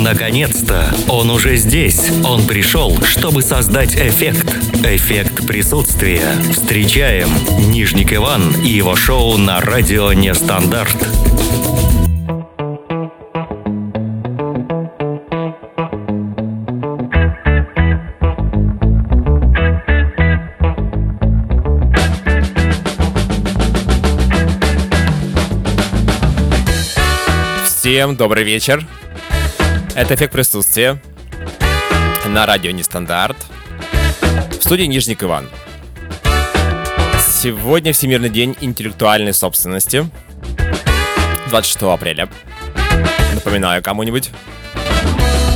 Наконец-то! Он уже здесь. Он пришел, чтобы создать эффект. Эффект присутствия. Встречаем Нижник Иван и его шоу на радио «Нестандарт». Всем добрый вечер. Это эффект присутствия на радио Нестандарт. В студии Нижник Иван. Сегодня Всемирный день интеллектуальной собственности. 26 апреля. Напоминаю кому-нибудь.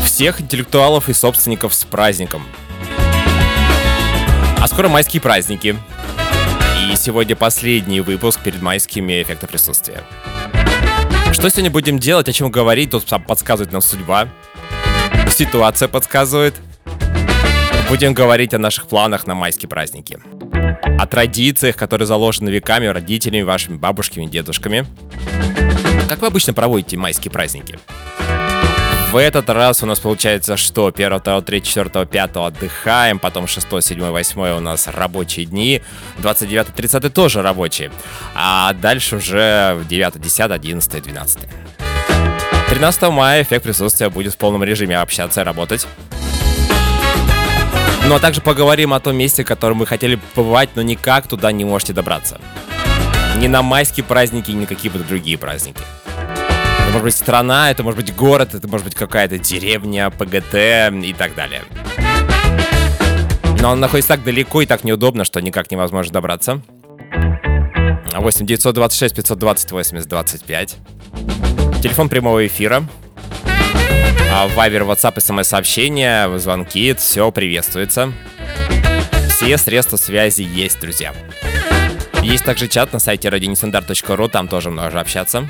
Всех интеллектуалов и собственников с праздником. А скоро майские праздники. И сегодня последний выпуск перед майскими эффекта присутствия. Что сегодня будем делать, о чем говорить, тут подсказывает нам судьба. Ситуация подсказывает. Будем говорить о наших планах на майские праздники. О традициях, которые заложены веками родителями, вашими бабушками, дедушками. Как вы обычно проводите майские праздники? В этот раз у нас получается, что 1, 2, 3, 4, 5 отдыхаем, потом 6, 7, 8 у нас рабочие дни, 29, 30 тоже рабочие, а дальше уже 9, 10, 11, 12. 13 мая эффект присутствия будет в полном режиме общаться и работать. Ну а также поговорим о том месте, в котором вы хотели побывать, но никак туда не можете добраться. Ни на майские праздники, ни какие-то другие праздники может быть страна, это может быть город, это может быть какая-то деревня, ПГТ и так далее. Но он находится так далеко и так неудобно, что никак невозможно добраться. 8 926 520 80 25. Телефон прямого эфира. А Вайбер, WhatsApp, смс-сообщения, звонки, все приветствуется. Все средства связи есть, друзья. Есть также чат на сайте radionestandarт.ru, там тоже можно общаться.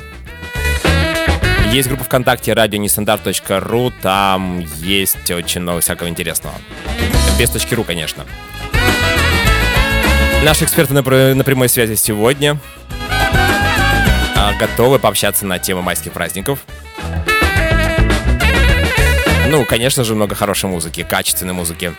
Есть группа ВКонтакте радионестандарт.ру, там есть очень много всякого интересного. Без точки ру, конечно. Наши эксперты на, прямой связи сегодня а, готовы пообщаться на тему майских праздников. Ну, конечно же, много хорошей музыки, качественной музыки.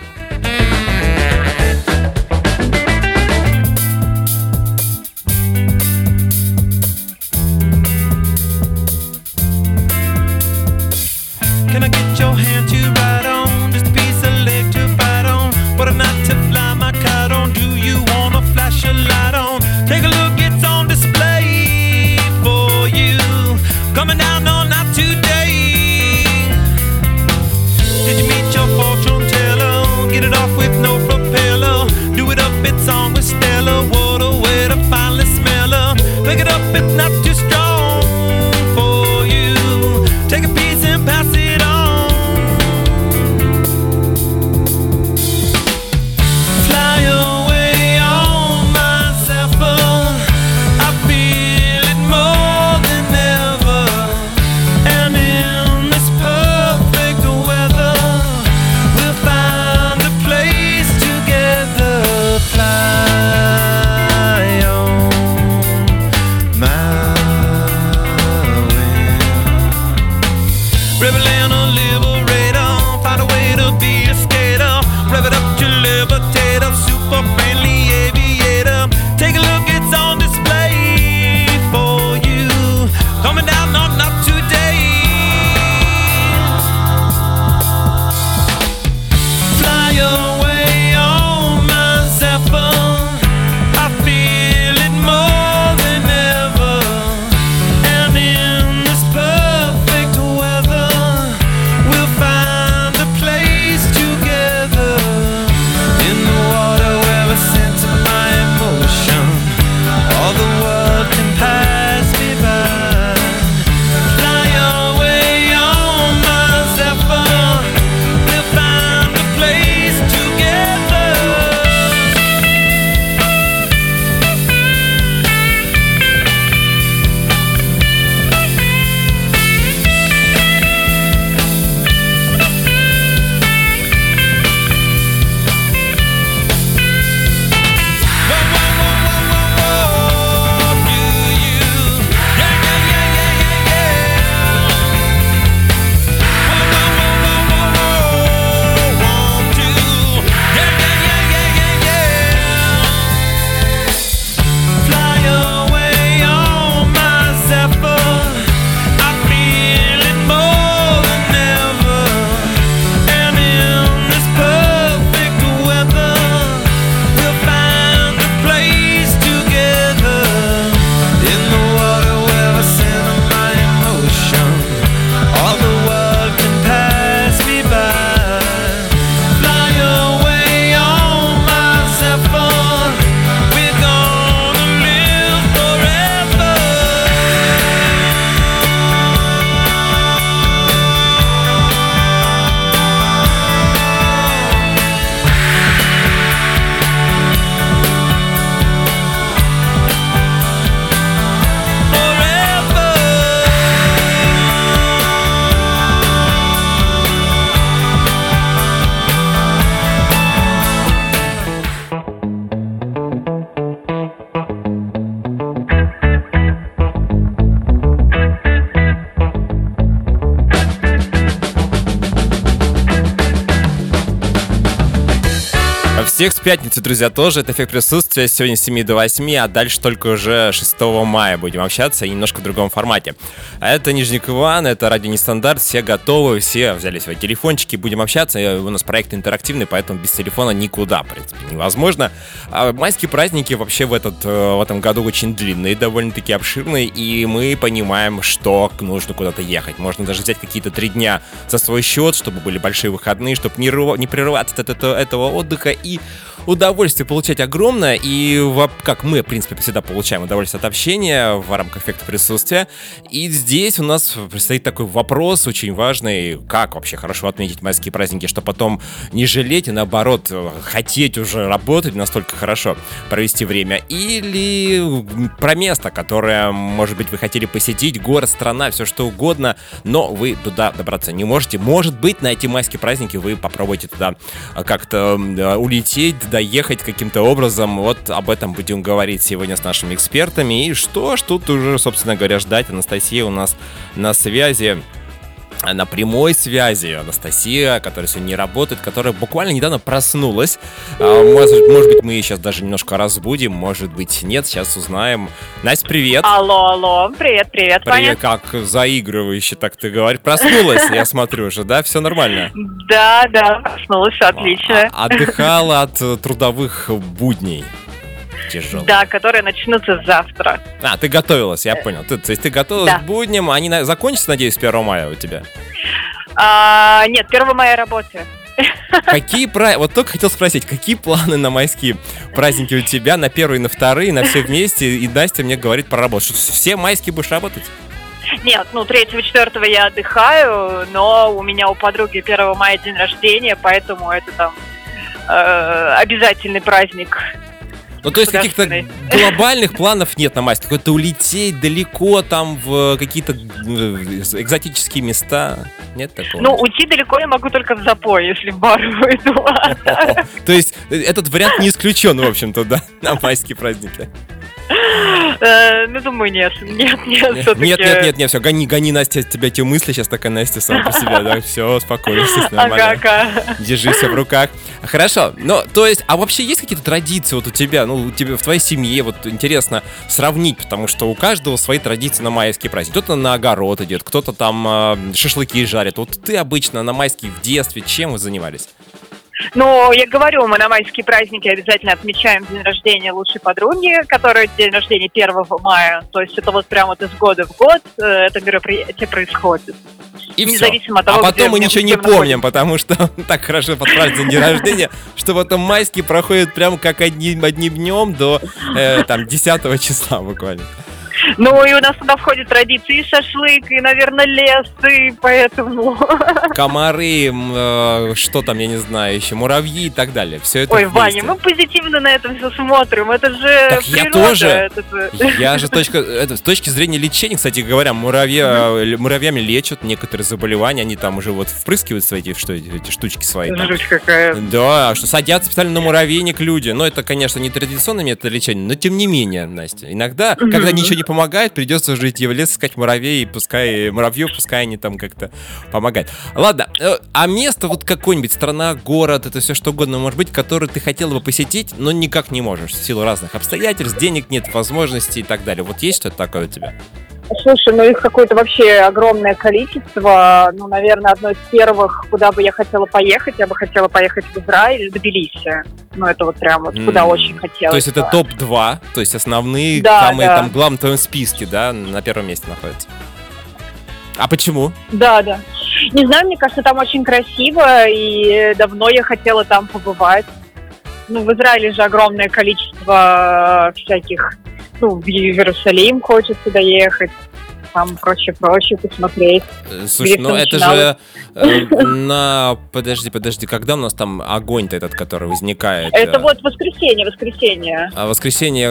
up Всех с пятницы, друзья, тоже. Это эффект присутствия. Сегодня с 7 до 8, а дальше только уже 6 мая будем общаться немножко в другом формате. А это Нижник Иван, это Радио Нестандарт. Все готовы, все взяли свои телефончики, будем общаться. У нас проект интерактивный, поэтому без телефона никуда, в принципе, невозможно. А майские праздники вообще в, этот, э, в этом году очень длинные, довольно-таки обширные, и мы понимаем, что нужно куда-то ехать. Можно даже взять какие-то три дня за свой счет, чтобы были большие выходные, чтобы не, не прерываться от этого отдыха и удовольствие получать огромное, и как мы, в принципе, всегда получаем удовольствие от общения в рамках эффекта присутствия. И здесь у нас предстоит такой вопрос очень важный, как вообще хорошо отметить майские праздники, чтобы потом не жалеть и наоборот хотеть уже работать настолько хорошо, провести время. Или про место, которое, может быть, вы хотели посетить, город, страна, все что угодно, но вы туда добраться не можете. Может быть, на эти майские праздники вы попробуете туда как-то улететь, доехать каким-то образом. Вот об этом будем говорить сегодня с нашими экспертами. И что ж тут уже, собственно говоря, ждать. Анастасия у нас на связи на прямой связи Анастасия, которая сегодня не работает, которая буквально недавно проснулась. А, может, может быть, мы ее сейчас даже немножко разбудим, может быть, нет, сейчас узнаем. Настя, привет. Алло, алло, привет, привет, Привет, Ваня. как заигрывающе так ты говоришь. Проснулась, я смотрю уже, да? Все нормально? Да, да, проснулась, отлично. А, отдыхала от трудовых будней тяжелые. Да, которые начнутся завтра. А, ты готовилась, я э, понял. Ты, то есть ты готовилась да. к будням, они на, закончатся, надеюсь, 1 мая у тебя? А, нет, 1 мая работаю. Какие пра... Вот только хотел спросить, какие планы на майские праздники у тебя, на первые, на вторые, на все вместе? И Настя мне говорит про работу. Что все майские будешь работать? Нет, ну 3-4 я отдыхаю, но у меня у подруги 1 мая день рождения, поэтому это там э, обязательный праздник ну, то есть каких-то глобальных планов нет на Марсе. Какой-то улететь далеко там в какие-то экзотические места. Нет такого? Ну, уйти далеко я могу только в запой, если в бар выйду. То есть э, этот вариант не исключен, в общем-то, да, на майские праздники. Э, ну, думаю, нет. Нет, нет, Нет, нет, нет, нет, все, гони, гони, Настя, тебя те мысли, сейчас такая Настя сама по себе, да, все, успокойся, нормально. Ага, ага. Держись в руках. Хорошо, ну, то есть, а вообще есть какие-то традиции вот у тебя, ну, у тебя в твоей семье, вот интересно сравнить, потому что у каждого свои традиции на майские праздники. Кто-то на огород идет, кто-то там э, шашлыки жарит. Вот ты обычно на майские в детстве чем вы занимались? Ну, я говорю, мы на майские праздники обязательно отмечаем день рождения лучшей подруги, которая день рождения 1 мая. То есть это вот прямо вот из года в год э, это мероприятие происходит. И Независимо все. от того, а потом мы ничего не помним, потому что так хорошо подправить день рождения, что потом майские проходят прям как одним, одним днем до э, там 10 числа буквально. Ну, и у нас туда входит традиции и шашлык, и, наверное, лес, и поэтому... Комары, э, что там, я не знаю, еще муравьи и так далее. Все это Ой, вместе. Ваня, мы позитивно на это все смотрим. Это же Так природа, я тоже. Это... Я же точка, это, с точки зрения лечения, кстати говоря, муравья, mm-hmm. муравьями лечат некоторые заболевания. Они там уже вот впрыскивают свои эти, что, эти штучки свои. Жуть какая. Да, что садятся специально на муравейник люди. Но это, конечно, не традиционный метод лечения, но тем не менее, Настя. Иногда, когда ничего не помогает, придется жить в лес, искать муравей, и пускай муравьев, пускай они там как-то помогают. Ладно, э, а место вот какое-нибудь, страна, город, это все что угодно может быть, который ты хотела бы посетить, но никак не можешь, в силу разных обстоятельств, денег нет, возможностей и так далее. Вот есть что-то такое у тебя? Слушай, ну их какое-то вообще огромное количество. Ну, наверное, одно из первых, куда бы я хотела поехать, я бы хотела поехать в Израиль, в Тбилиси. Ну, это вот прям вот, куда mm. очень хотелось. То есть это топ-2, то есть основные, да, самые да. там главные в твоем списке, да, на первом месте находятся. А почему? Да, да. Не знаю, мне кажется, там очень красиво, и давно я хотела там побывать. Ну, в Израиле же огромное количество всяких ну, в Иерусалим хочется доехать там прочее посмотреть. Э, слушай, ну это же э, на... Подожди, подожди, когда у нас там огонь-то этот, который возникает? Это э? вот воскресенье, воскресенье. А воскресенье...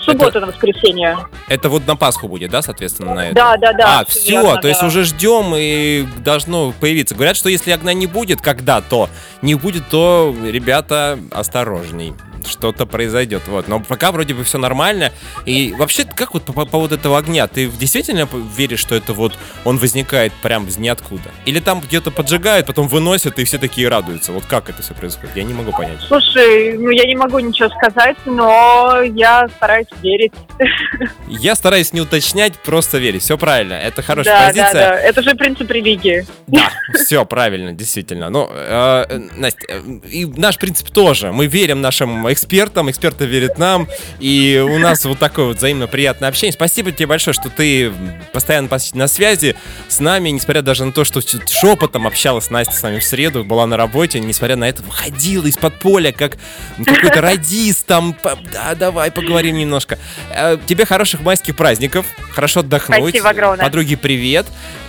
Суббота на воскресенье. Это вот на Пасху будет, да, соответственно, на это? Да, да, да. А, все, то есть уже ждем и должно появиться. Говорят, что если огня не будет когда-то, не будет, то, ребята, осторожней что-то произойдет. Вот. Но пока вроде бы все нормально. И вообще, как вот по по поводу этого огня? Ты действительно веришь, что это вот он возникает прям из ниоткуда? Или там где-то поджигают, потом выносят, и все такие радуются? Вот как это все происходит? Я не могу понять. Слушай, ну я не могу ничего сказать, но я стараюсь верить. Я стараюсь не уточнять, просто верить. Все правильно. Это хорошая да, позиция. да, да. Это же принцип религии. Да, все правильно, действительно. Ну, э, э, Настя, э, и наш принцип тоже. Мы верим нашим экспертам, эксперты верят нам, и у нас вот такое вот взаимно приятное общение. Спасибо тебе большое, что ты постоянно пос- на связи с нами, несмотря даже на то, что шепотом общалась Настя с нами в среду, была на работе, несмотря на это, выходила из-под поля, как какой-то радист там. Да, давай поговорим немножко. Э, Тебе хороших майских праздников, хорошо отдохнуть. Спасибо огромное. Подруги, привет.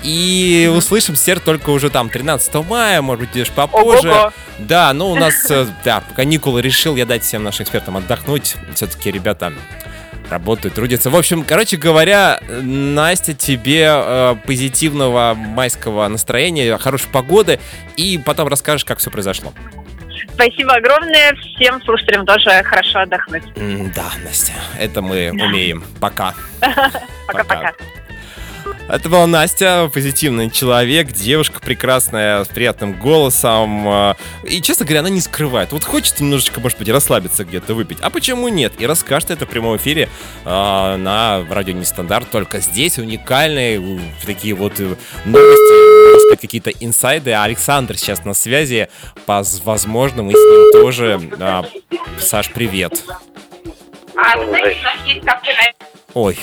И услышимся только уже там 13 мая, может быть, идешь попозже. Ого-го. Да, ну у нас, э, да, каникулы решил я дать всем нашим экспертам отдохнуть. Все-таки ребята работают, трудятся. В общем, короче говоря, Настя, тебе э, позитивного майского настроения, хорошей погоды, и потом расскажешь, как все произошло. Спасибо огромное. Всем слушателям тоже хорошо отдохнуть. Да, Настя, это мы умеем. Пока. Пока-пока. Это была Настя, позитивный человек, девушка прекрасная, с приятным голосом. э, И, честно говоря, она не скрывает. Вот хочет немножечко, может быть, расслабиться где-то, выпить. А почему нет? И расскажет это в прямом эфире э, на радио Нестандарт. Только здесь уникальные э, такие вот э, новости, сказать, какие-то инсайды. А Александр сейчас на связи. Возможно, мы с ним тоже. А, Саш, привет. Ой.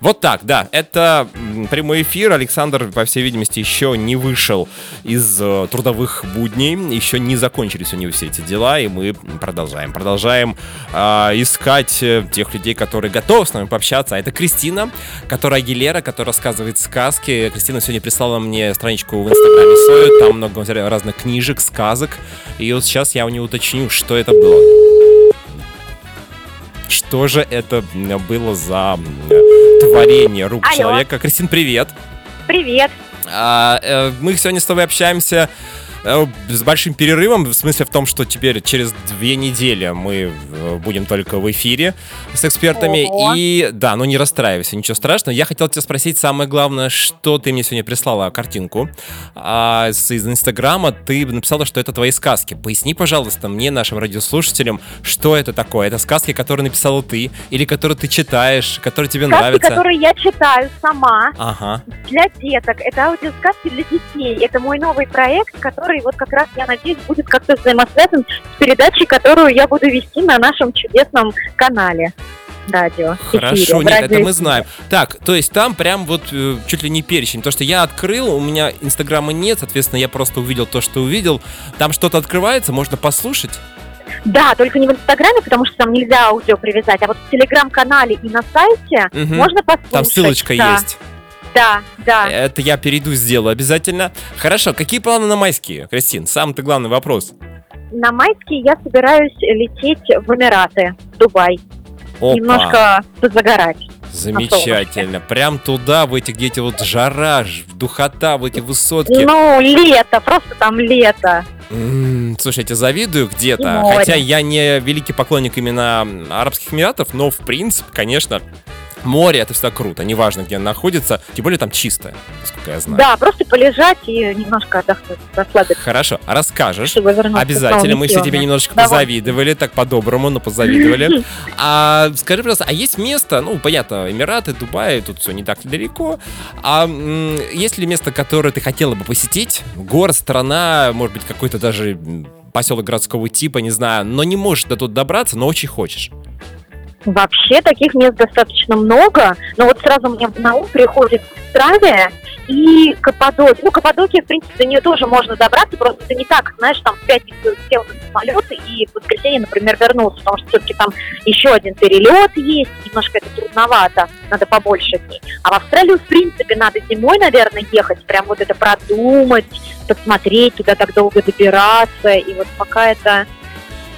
Вот так, да. Это прямой эфир. Александр, по всей видимости, еще не вышел из э, трудовых будней. Еще не закончились у него все эти дела. И мы продолжаем. Продолжаем а, искать э, тех людей, которые готовы с нами пообщаться. А это Кристина, которая Агилера, которая рассказывает сказки. Кристина сегодня прислала мне страничку в Инстаграме свою. Там много разных книжек, сказок. И вот сейчас я у нее уточню, что это было. Что же это было за творение рук Алло. человека? Кристин, привет. Привет. А, э, мы сегодня с тобой общаемся с большим перерывом, в смысле в том, что теперь через две недели мы э, будем только в эфире с экспертами. Ого. И да, ну не расстраивайся, ничего страшного. Я хотел тебя спросить самое главное, что ты мне сегодня прислала картинку а, из Инстаграма. Ты написала, что это твои сказки. Поясни, пожалуйста, мне, нашим радиослушателям, что это такое. Это сказки, которые написала ты, или которые ты читаешь, которые тебе Сказки, нравятся. которые я читаю сама Ага. для деток. Это аудиосказки для детей. Это мой новый проект, который вот как раз, я надеюсь, будет как-то взаимосвязан с передачей, которую я буду вести на нашем чудесном канале радио. эфире, Хорошо, в нет, это радиоэфире. мы знаем. Так, то есть там прям вот э, чуть ли не перечень. То, что я открыл, у меня инстаграма нет, соответственно, я просто увидел то, что увидел. Там что-то открывается, можно послушать. Да, только не в Инстаграме, потому что там нельзя аудио привязать, а вот в Телеграм-канале и на сайте Мгм. можно послушать. Там ссылочка да. есть. Да, да. Это я перейду, сделаю обязательно. Хорошо, какие планы на майские, Кристин? Самый-то главный вопрос. На майские я собираюсь лететь в Эмираты, в Дубай. Опа, Немножко позагорать. замечательно. Прям туда, в эти где-то вот жара, духота, в эти высотки. Ну, лето, просто там лето. Слушай, я тебе завидую где-то, хотя я не великий поклонник именно Арабских Эмиратов, но в принципе, конечно, море это всегда круто, неважно, где оно находится, тем более там чистое, насколько я знаю. Да, просто полежать и немножко отдохнуть, расслабиться, Хорошо, а расскажешь? Обязательно, мы все тебе немножечко Давай. позавидовали, так по-доброму, но позавидовали. А скажи, пожалуйста, а есть место, ну, понятно, Эмираты, Дубай, тут все не так далеко, а м, есть ли место, которое ты хотела бы посетить? Город, страна, может быть, какой-то даже поселок городского типа, не знаю, но не можешь до тут добраться, но очень хочешь. Вообще таких мест достаточно много, но вот сразу мне на ум приходит Австралия и Каппадокия. Ну, Каппадокия, в принципе, до нее тоже можно добраться, просто это не так, знаешь, там в пятницу сел на самолет и в воскресенье, например, вернулся, потому что все-таки там еще один перелет есть, немножко это трудновато, надо побольше дней. А в Австралию, в принципе, надо зимой, наверное, ехать, прям вот это продумать, посмотреть, туда так долго добираться, и вот пока это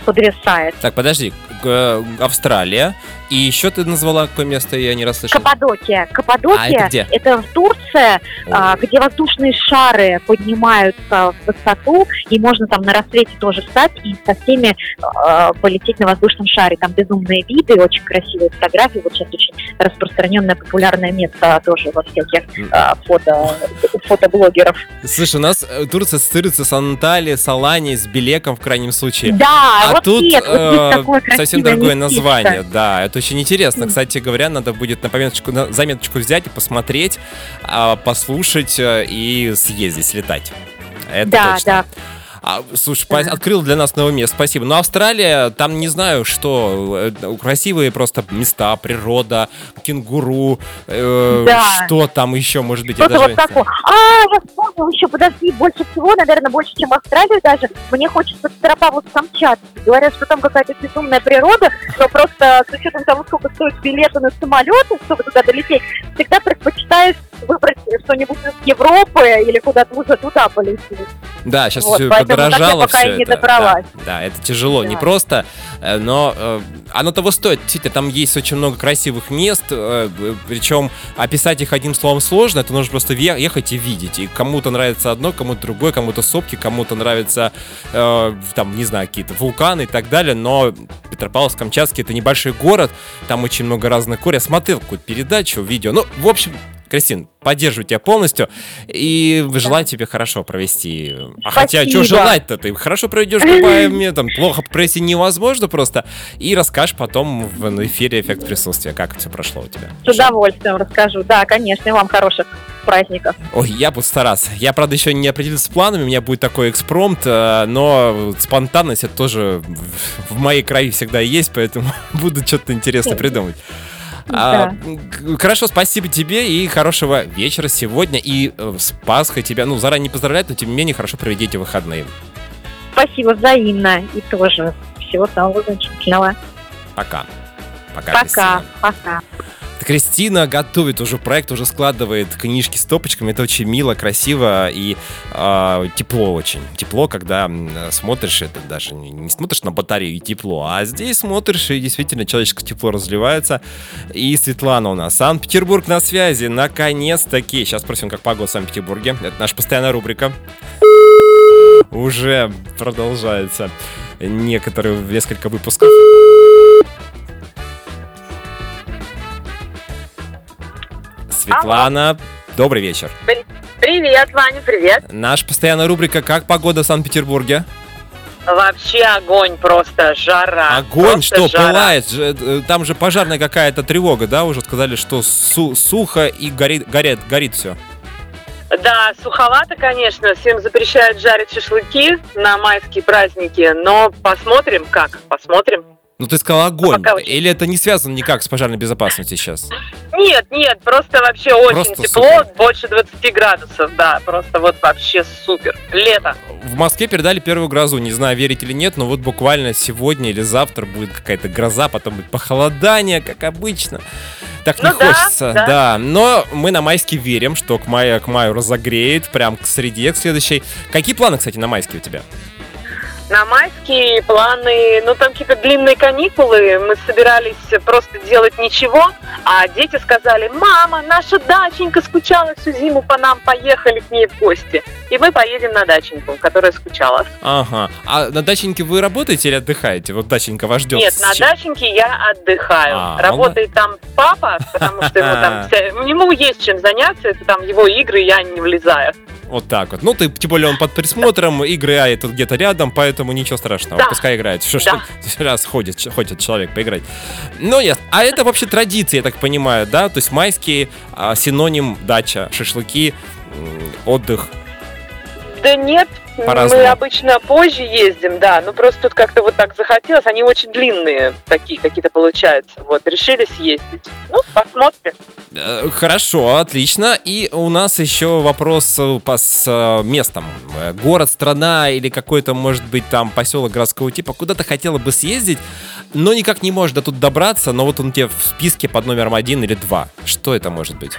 подвисает. Так, подожди, г- Австралия. И еще ты назвала какое место, я не расслышал. Каппадокия. А Каппадокия это где? это в Турции, а, где воздушные шары поднимаются в высоту, и можно там на рассвете тоже встать и со всеми а, полететь на воздушном шаре. Там безумные виды, очень красивые фотографии. Вот сейчас очень распространенное популярное место тоже во всяких а, фото, фотоблогеров. Слушай, у нас э, Турция ассоциируется с Анталией, с Аланией, с Белеком в крайнем случае. Да, А вот тут нет, вот э, красивое совсем другое местечко. название, да, это очень интересно. Мгм. Кстати говоря, надо будет на пометочку, на заметочку взять и посмотреть, а, послушать э, и съездить, слетать. Это Да, точно. да. А, слушай, Да. открыл для нас новое место, спасибо. Но Австралия, там не знаю, что, э, красивые просто места, природа, кенгуру, э, Да. что там еще, может быть, Что-то даже вот такое. А, я вспомнил подожди, больше всего, наверное, больше, чем в даже, мне хочется Петропавловск-Камчатский. Говорят, что там какая-то безумная природа, но просто с учетом того, сколько стоят билеты на самолеты, чтобы туда долететь, всегда предпочитаешь выбрать что-нибудь из Европы или куда-то уже туда полететь. Да, сейчас Вот, так я подорожало пока все не это. Да, да, это тяжело, не Да. просто, э, но э, оно того стоит. Действительно, там есть очень много красивых мест, э, причем описать их одним словом сложно, это нужно просто ехать и видеть. И кому-то нравится одно, кому-то другое, кому-то сопки, кому-то нравится, э, там, не знаю, какие-то вулканы и так далее, но Петропавловск-Камчатский это небольшой город, там очень много разных гор. Я смотрел какую-то передачу, видео, ну, в общем, Кристин, поддерживаю тебя полностью и желаю тебе хорошо провести. А хотя, что желать-то? Ты хорошо проведешь мне там плохо провести невозможно просто. И расскажешь потом в эфире эффект присутствия, как все прошло у тебя. С удовольствием расскажу. Да, конечно, и вам хороших праздников. Ой, я буду стараться. Я, правда, еще не определился с планами, у меня будет такой экспромт, э, но спонтанность это тоже в моей крови всегда есть, поэтому буду что-то интересное придумать. А, г- хорошо, спасибо тебе и хорошего вечера сегодня. И э, с Пасхой тебя, ну, заранее не поздравляю, но тем не менее хорошо проведите выходные. Спасибо взаимно и тоже всего самого замечательного. Пока. Пока. Пока, пока. Кристина готовит уже проект, уже складывает книжки с топочками. Это очень мило, красиво и а, тепло очень. Тепло, когда смотришь, это даже не смотришь на батарею и тепло, а здесь смотришь, и действительно человеческое тепло разливается. И Светлана у нас. Санкт-Петербург на связи. Наконец-таки. Сейчас спросим, как погода в Санкт-Петербурге. Это наша постоянная рубрика. Уже продолжается некоторые несколько выпусков. Светлана, добрый вечер. Привет, Ваня, привет. Наша постоянная рубрика «Как погода в Санкт-Петербурге?» Вообще огонь просто, жара. Огонь, Просто что, жара. пылает? Же, э, Там же пожарная какая-то тревога, да? Уже сказали, что су- сухо и горит, горит, горит все. Да, суховато, конечно, всем запрещают жарить шашлыки на майские праздники, но посмотрим как, посмотрим. Ну, ты сказал огонь. Очень. Или это не связано никак с пожарной безопасностью сейчас? Нет, нет, просто вообще очень Просто тепло, супер. больше 20 градусов, да, просто вот вообще супер. Лето. В Москве передали первую грозу. Не знаю, верить или нет, но вот буквально сегодня или завтра будет какая-то гроза, потом будет похолодание, как обычно. Так не Ну да, хочется, да. да. Но мы на майске верим, что к маю, к маю разогреет, прям к среде, к следующей. Какие планы, кстати, на майске у тебя? На майские планы, ну там какие-то длинные каникулы, мы собирались просто делать ничего, а дети сказали, мама, наша даченька скучала всю зиму по нам, поехали к ней в гости. И мы поедем на даченьку, которая скучала. Ага. А на даченьке вы работаете или отдыхаете? Вот даченька вас ждет. Нет, на даченьке я отдыхаю. А, Работает там папа, потому что ему там вся- ему есть чем заняться, это там его игры, я не влезаю. Вот так вот. Ну, ты, тем более, он под присмотром, играет тут где-то рядом, поэтому ничего страшного. Да. Пускай играет. Что Да. хоть раз ходит, ходит человек поиграть. Ну, ясно. А это вообще традиция, я так понимаю, да? То есть майские а, синоним дача, шашлыки, отдых. Да нет, По-разному. мы обычно позже ездим, да, ну просто тут как-то вот так захотелось, они очень длинные такие какие-то получаются, вот, решили съездить. Ну, посмотрим. Э, Хорошо, отлично. И у нас еще вопрос э, по с э, местом. Город, страна или какой-то, может быть, там поселок городского типа. Куда ты хотела бы съездить, но никак не можешь до тут добраться, но вот он тебе в списке под номером один или два. Что это может быть?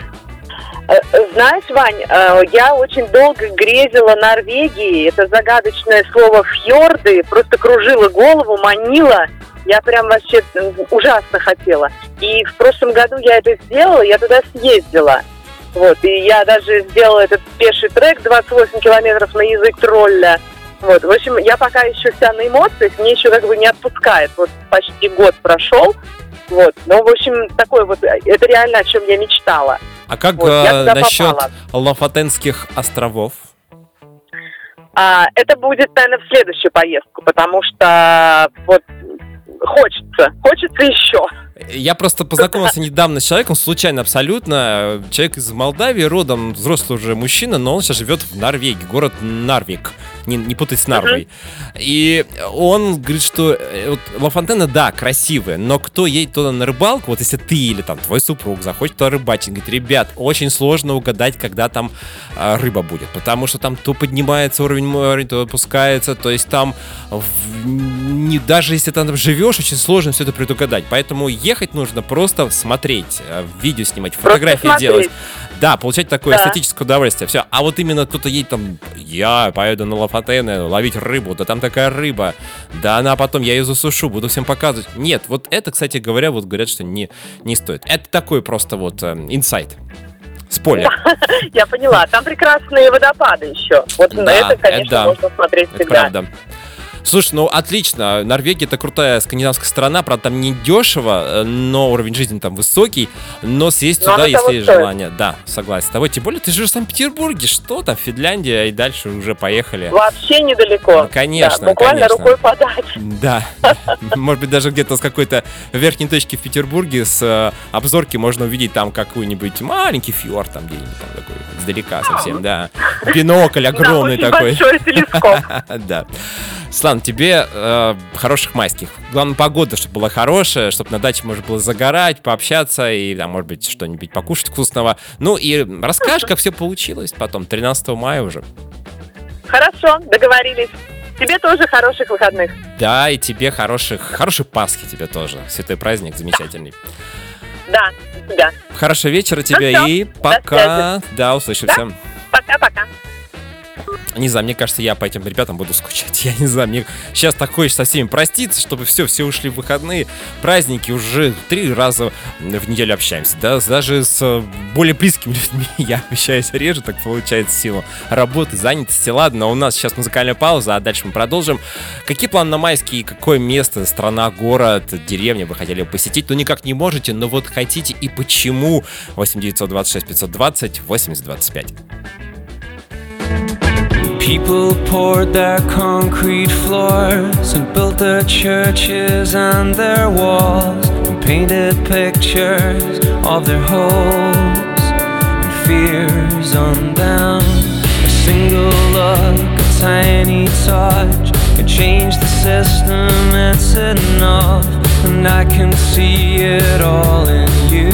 Э, Знаешь, Вань, э, я очень долго грезила Норвегией. Это загадочное слово фьорды. Просто кружила голову, манила. Я прям вообще м, ужасно хотела. И в прошлом году я это сделала, я туда съездила. Вот, и я даже сделала этот пеший трек 28 километров на язык тролля. Вот, в общем, я пока еще вся на эмоциях, мне еще как бы не отпускает. Вот почти год прошел. Вот, ну, в общем, такой вот, э, это реально о чем я мечтала. А как Вот, э, насчет. Лафатенских островов? А, это будет, наверное, в следующую поездку, потому что вот хочется, хочется еще. Я просто познакомился недавно с человеком, случайно абсолютно. Человек из Молдавии, родом взрослый уже мужчина, но он сейчас живет в Норвегии, город Нарвик. Не, не путать с Нарвой. И он говорит, что э, вот Лафонтена, да, красивая, но кто едет туда на рыбалку, вот если ты или там твой супруг захочет туда рыбачить, говорит, ребят, очень сложно угадать, когда там а, рыба будет, потому что там то поднимается уровень моря, то опускается, то есть там в- не, даже если ты там живешь, очень сложно все это предугадать. Поэтому ехать нужно просто смотреть, э, видео снимать, фотографии делать. Да, получать такое Да. эстетическое удовольствие. Все. А вот именно кто-то едет там, я поеду на Лафатене ловить рыбу, да там такая рыба, да она потом, я ее засушу, буду всем показывать. Нет, вот это, кстати говоря, вот говорят, что не, не стоит. Это такой просто вот э, инсайт. Спойлер. Я поняла, там прекрасные водопады еще. Вот на Да, это, конечно, это да. можно смотреть Это всегда. правда. Слушай, ну отлично. Норвегия это крутая скандинавская страна, правда, там не дешево, э, но уровень жизни там высокий. Но съесть Но туда, если есть стоит. желание. Да, согласен. с тобой. Тем более, ты живешь в Санкт-Петербурге, что там, Финляндия, и дальше уже поехали. Вообще недалеко. Ну, конечно, Да, буквально конечно. рукой подать. Да. Может быть, даже где-то с какой-то верхней точки в Петербурге с э, обзорки можно увидеть там какой-нибудь маленький фьорд, там где-нибудь там такой, издалека совсем, да. Бинокль огромный такой. большой телескоп. Да. Слан, тебе э, хороших майских. Главное, погода, чтобы была хорошая, чтобы на даче можно было загорать, пообщаться и, там, может быть, что-нибудь покушать вкусного. Ну и расскажешь, как все получилось потом, 13 мая уже. Хорошо, договорились. Тебе тоже хороших выходных. Да, и тебе хороших, хорошей Пасхи тебе тоже. Святой праздник замечательный. Да, да. Хорошего вечера тебе всё, и до пока. Да, услышимся. Пока-пока. Не знаю, мне кажется, я по этим ребятам буду скучать. Я не знаю, мне сейчас так хочется со всеми проститься, чтобы все, все ушли в выходные. Праздники уже три раза в неделю общаемся. Да, даже с э, более близкими людьми я общаюсь реже, так получается, в силу работы, занятости. Ладно, у нас сейчас музыкальная пауза, а дальше мы продолжим. Какие планы на майские, какое место, страна, город, деревня вы хотели посетить? Ну, никак не можете, но вот хотите и почему? 8 926 520 80 25. People poured their concrete floors and built their churches and their walls and painted pictures of their hopes and fears on them. A single look, a tiny touch can change the system, it's enough. And I can see it all in you,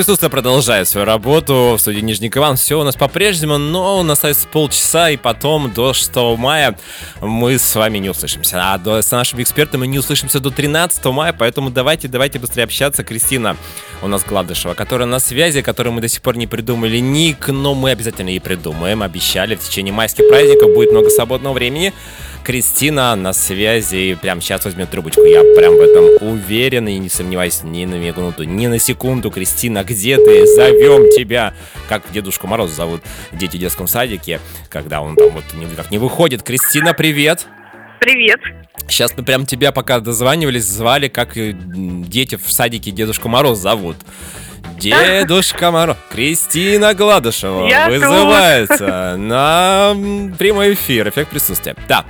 Эффект присутствия продолжает свою работу в студии Нижний Иван. Все у нас по-прежнему, но у нас остается полчаса, и потом до 6 мая мы с вами не услышимся. А до, с нашими экспертами не услышимся до 13 мая, поэтому давайте, давайте быстрее общаться. Кристина у нас Гладышева, которая на связи, которой мы до сих пор не придумали ник, но мы обязательно ей придумаем. Обещали, в течение майских праздников будет много свободного времени. Кристина на связи прямо сейчас возьмет трубочку. Я прям в этом уверен и не сомневаюсь ни на минуту, ни на секунду. Кристина, где ты? Зовем тебя. Как Дедушку Мороз зовут дети в детском садике, когда он там вот никак не выходит. Кристина, привет. Привет. Сейчас мы прям тебя пока дозванивались, звали, как дети в садике Дедушку Мороз зовут. Дедушка Мороз. Кристина Гладышева Я тут. вызывается на м, прямой эфир. Эффект присутствия. Да.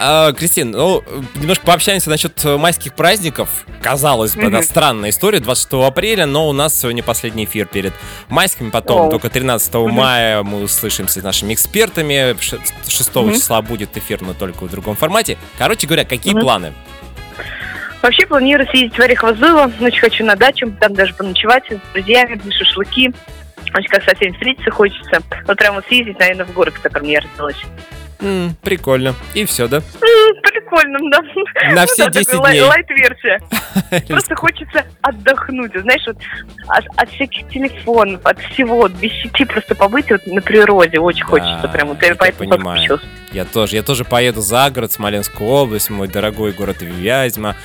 А, Кристин, ну, немножко пообщаемся насчет майских праздников. Казалось бы, да, Мгм. странная история, 26 апреля, но у нас сегодня последний эфир перед майскими, потом О. только 13 мая мы услышимся с нашими экспертами, Ш- 6 Мгм. числа будет эфир, но только в другом формате. Короче говоря, какие Мгм. планы? Вообще планирую съездить в Орехово-Зуево. Очень хочу на дачу, там даже поночевать с друзьями, на шашлыки. Очень как со всеми встретиться хочется. Вот прямо съездить, наверное, в город, в котором я родилась. М, прикольно. И все, да? М, Прикольно, да. На Ну все да, 10 такая лай- дней. Лайт-версия. Просто хочется отдохнуть, знаешь, вот от, от всяких телефонов, от всего, от без сети просто побыть вот на природе очень хочется. Да, Прям вот я поэтому понимаю. Я тоже, я тоже поеду за город, Смоленскую область, мой дорогой город Вязьма.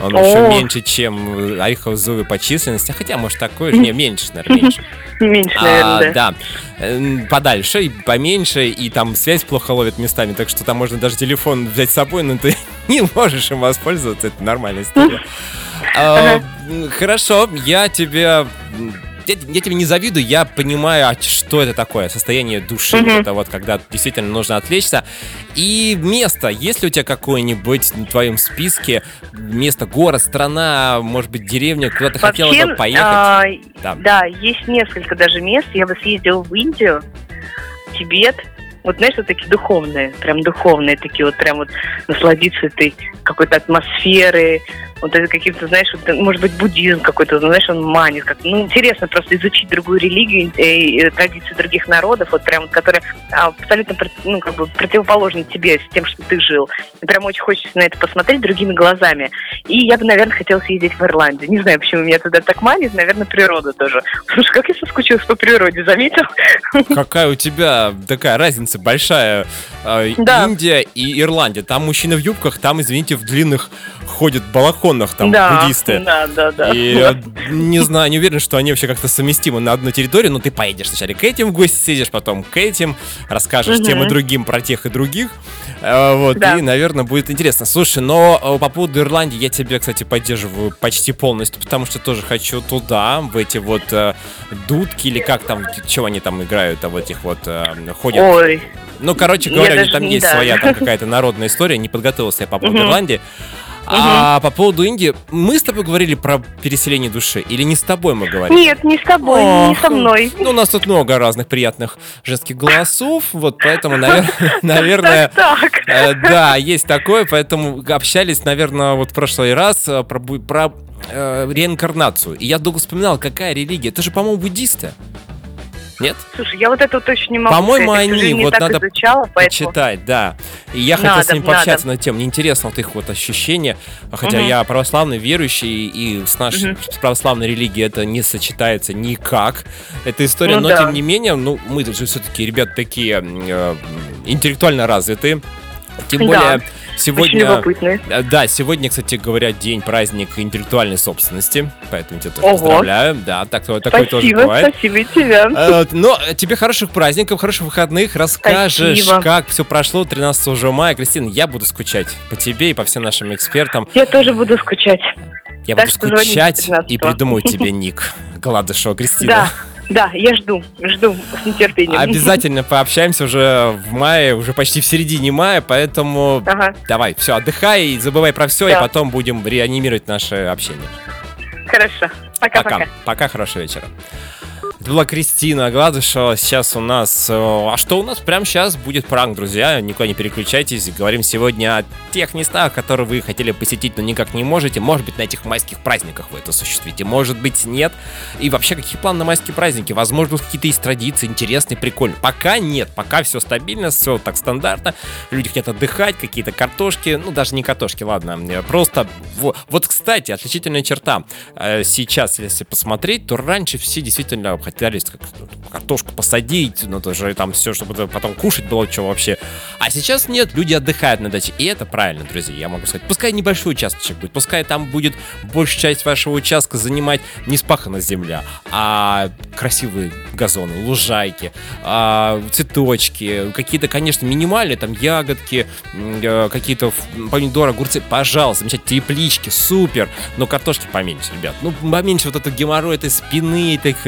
Он О. еще меньше, чем орехово зуевы по численности. Хотя, может, такой же. Не, меньше, наверное, меньше. Меньше, А, наверное, да. да. Эм, Подальше и поменьше, и там связь плохо ловит местами, так что там можно даже телефон взять с собой, но ты не можешь им воспользоваться, это нормальная история. А, Хорошо, я тебе... Я, я тебе не завидую, я понимаю, а что это такое, состояние души, вот это вот, когда действительно нужно отвлечься. И место, есть ли у тебя какое-нибудь в твоем списке место, город, страна, может быть, деревня, куда ты хотела Вообще, бы поехать? а, Да. да, есть несколько даже мест. Я бы съездила в Индию, Тибет. Вот знаешь, вот такие духовные, прям духовные такие вот, прям вот насладиться этой какой-то атмосферой, вот это каким-то, знаешь, вот, может быть, буддизм какой-то, знаешь, он манит. Как, ну, интересно просто изучить другую религию э, и традиции других народов, вот прям, которые а, абсолютно, ну, как бы противоположны тебе, с тем, что ты жил. И прям очень хочется на это посмотреть другими глазами. И я бы, наверное, хотела съездить в Ирландию. Не знаю, почему меня туда так манит, наверное, природа тоже. Слушай, как я соскучилась по природе, заметил? Какая у тебя такая разница большая. э, Да. Индия и Ирландия. Там мужчины в юбках, там, извините, в длинных ходят балахонах, там да, буддисты. Да, да, да. И Да. не знаю, не уверен, что они вообще как-то совместимы на одной территории, но ты поедешь сначала к этим в гости, съездишь потом к этим, расскажешь Мгм. тем и другим про тех и других. Э, Вот, Да. и, наверное, будет интересно. Слушай, но э, по поводу Ирландии я тебя, кстати, поддерживаю почти полностью, потому что тоже хочу туда, в эти вот э, дудки или как там, чего они там играют, а в этих вот э, ходят. Ой, Ну, короче говоря, у них там не- есть да. своя там какая-то народная история. Не подготовился я по поводу. Ирландии. А по поводу Индии, мы с тобой говорили про переселение души? Или не с тобой мы говорили? нет, не с тобой, не Ох, со мной. Ну, у нас тут много разных приятных женских голосов, вот поэтому, навер- наверное, э, да, есть такое, поэтому общались, наверное, вот в прошлый раз э, про, про э, реинкарнацию. И я долго вспоминал, какая религия. Это же, по-моему, буддисты. Нет? Слушай, я вот это вот точно не могу По-моему, сказать. Они, сожалению, вот надо изучала, поэтому... Почитать, да. И я хотел Надо, с ним пообщаться на тему. Мне интересно вот их вот ощущения. Хотя Мгм. я православный верующий, и с нашей Мгм. с православной религией это не сочетается никак. Эта история, Ну но да. тем не менее, ну, мы же все-таки, ребят, такие э, интеллектуально развитые. Тем Да. Очень сегодня... любопытные. Э, Да, сегодня, кстати говоря, день праздник интеллектуальной собственности, поэтому тебя тоже Ого. поздравляю. Да, так, такой тоже Спасибо, бывает. спасибо и тебя. Э, Но тебе хороших праздников, хороших выходных. Расскажешь, Спасибо. как все прошло 13 уже мая. Кристина, я буду скучать по тебе и по всем нашим экспертам. Я тоже буду скучать. Я Так буду скучать 15-го. и придумаю тебе ник. Гладышева Кристина. Да, да, я жду, жду с нетерпением. Обязательно пообщаемся уже в мае, уже почти в середине мая, поэтому Ага, давай, все, отдыхай и забывай про все, и Да. потом будем реанимировать наше общение. хорошо. Пока. Пока-пока. Пока, хорошего вечера. Это была Кристина Гладышева. Сейчас у нас... э, А что у нас? Прямо сейчас будет пранк, друзья. Никуда не переключайтесь. Говорим сегодня о тех местах, которые вы хотели посетить, но никак не можете. Может быть, на этих майских праздниках вы это осуществите. Может быть, нет. И вообще, какие планы на майские праздники? Возможно, какие-то есть традиции интересные, прикольные. Пока нет. Пока все стабильно, все так стандартно. Люди хотят отдыхать, какие-то картошки. Ну, даже не картошки, ладно. Э, Просто... во- Вот, кстати, отличительная черта. Э, Сейчас, если посмотреть, то раньше все действительно хотели как картошку посадить, ну, тоже там все, чтобы потом кушать было что вообще. А сейчас нет, люди отдыхают на даче. И это правильно, друзья, я могу сказать. Пускай небольшой участочек будет, пускай там будет большая часть вашего участка занимать не спаханная земля, а красивые газоны, лужайки, а, цветочки, какие-то, конечно, минимальные, там ягодки, э, какие-то помидоры, огурцы, пожалуйста, замечательно, теплички, супер, но картошки поменьше, ребят. Ну, поменьше вот этого геморроя, этой спины, этих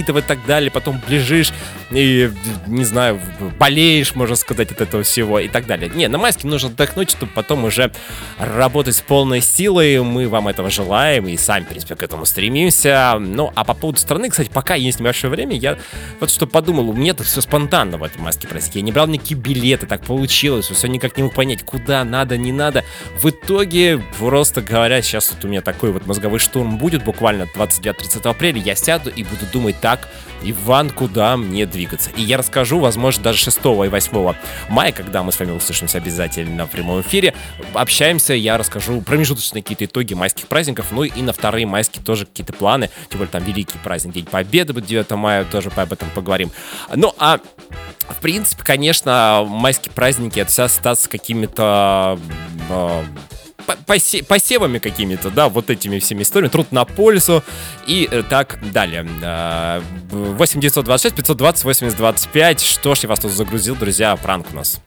радикулитов и так далее, потом лежишь и, не знаю, болеешь, можно сказать, от этого всего и так далее. Не, на майске нужно отдохнуть, чтобы потом уже работать с полной силой. Мы вам этого желаем и сами, в принципе, к этому стремимся. Ну, а по поводу страны, кстати, пока есть небольшое время, я вот что подумал, у меня это все спонтанно в этом майске празднике. Я не брал никакие билеты, так получилось, все никак не мог понять, куда надо, не надо. В итоге, просто говоря, сейчас вот у меня такой вот мозговой штурм будет буквально 29-30 апреля, я сяду и буду думать так, Иван, куда мне двигаться. И я расскажу, возможно, даже 6 и 8 мая, когда мы с вами услышимся обязательно в прямом эфире, общаемся, я расскажу промежуточные какие-то итоги майских праздников, ну и на вторые майские тоже какие-то планы, тем более там великий праздник, День Победы будет 9 мая, тоже об этом поговорим. Ну, а в принципе, конечно, майские праздники это вся остаться какими-то э, посе- посевами какими-то, да, вот этими всеми историями, труд на пользу и э, так далее. Э, 8 926 520 80 25. Что ж, я вас тут загрузил, друзья, пранк у нас.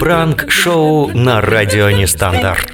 Пранк-шоу на радио Нестандарт.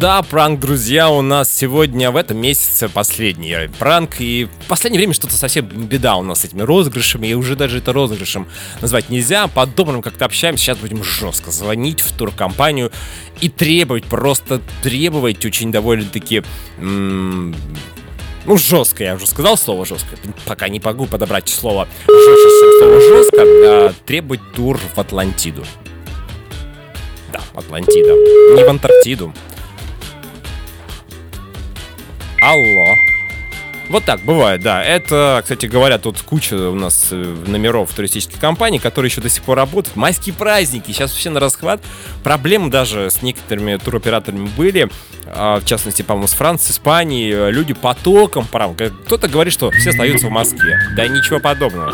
Да, пранк, друзья, у нас сегодня в этом месяце последний пранк. И в последнее время что-то совсем беда у нас с этими розыгрышами. И уже даже это розыгрышем назвать нельзя. По-доброму как-то общаемся. Сейчас будем жестко звонить в туркомпанию и требовать, просто требовать очень довольно-таки... ну, жестко, я уже сказал слово жестко. Пока не могу подобрать слово чем слово жестко. а, требовать тур в Атлантиду. Да, Атлантида. Не в Антарктиду. Алло. Вот так бывает, да. Это, кстати говоря, тут куча у нас э, номеров туристических компаний, которые еще до сих пор работают. Майские праздники, сейчас все на расхват. Проблемы даже с некоторыми туроператорами были. А, В частности, по-моему, с Франции, Испании. Люди потоком, правда. Кто-то говорит, что все остаются в Москве. Да ничего подобного.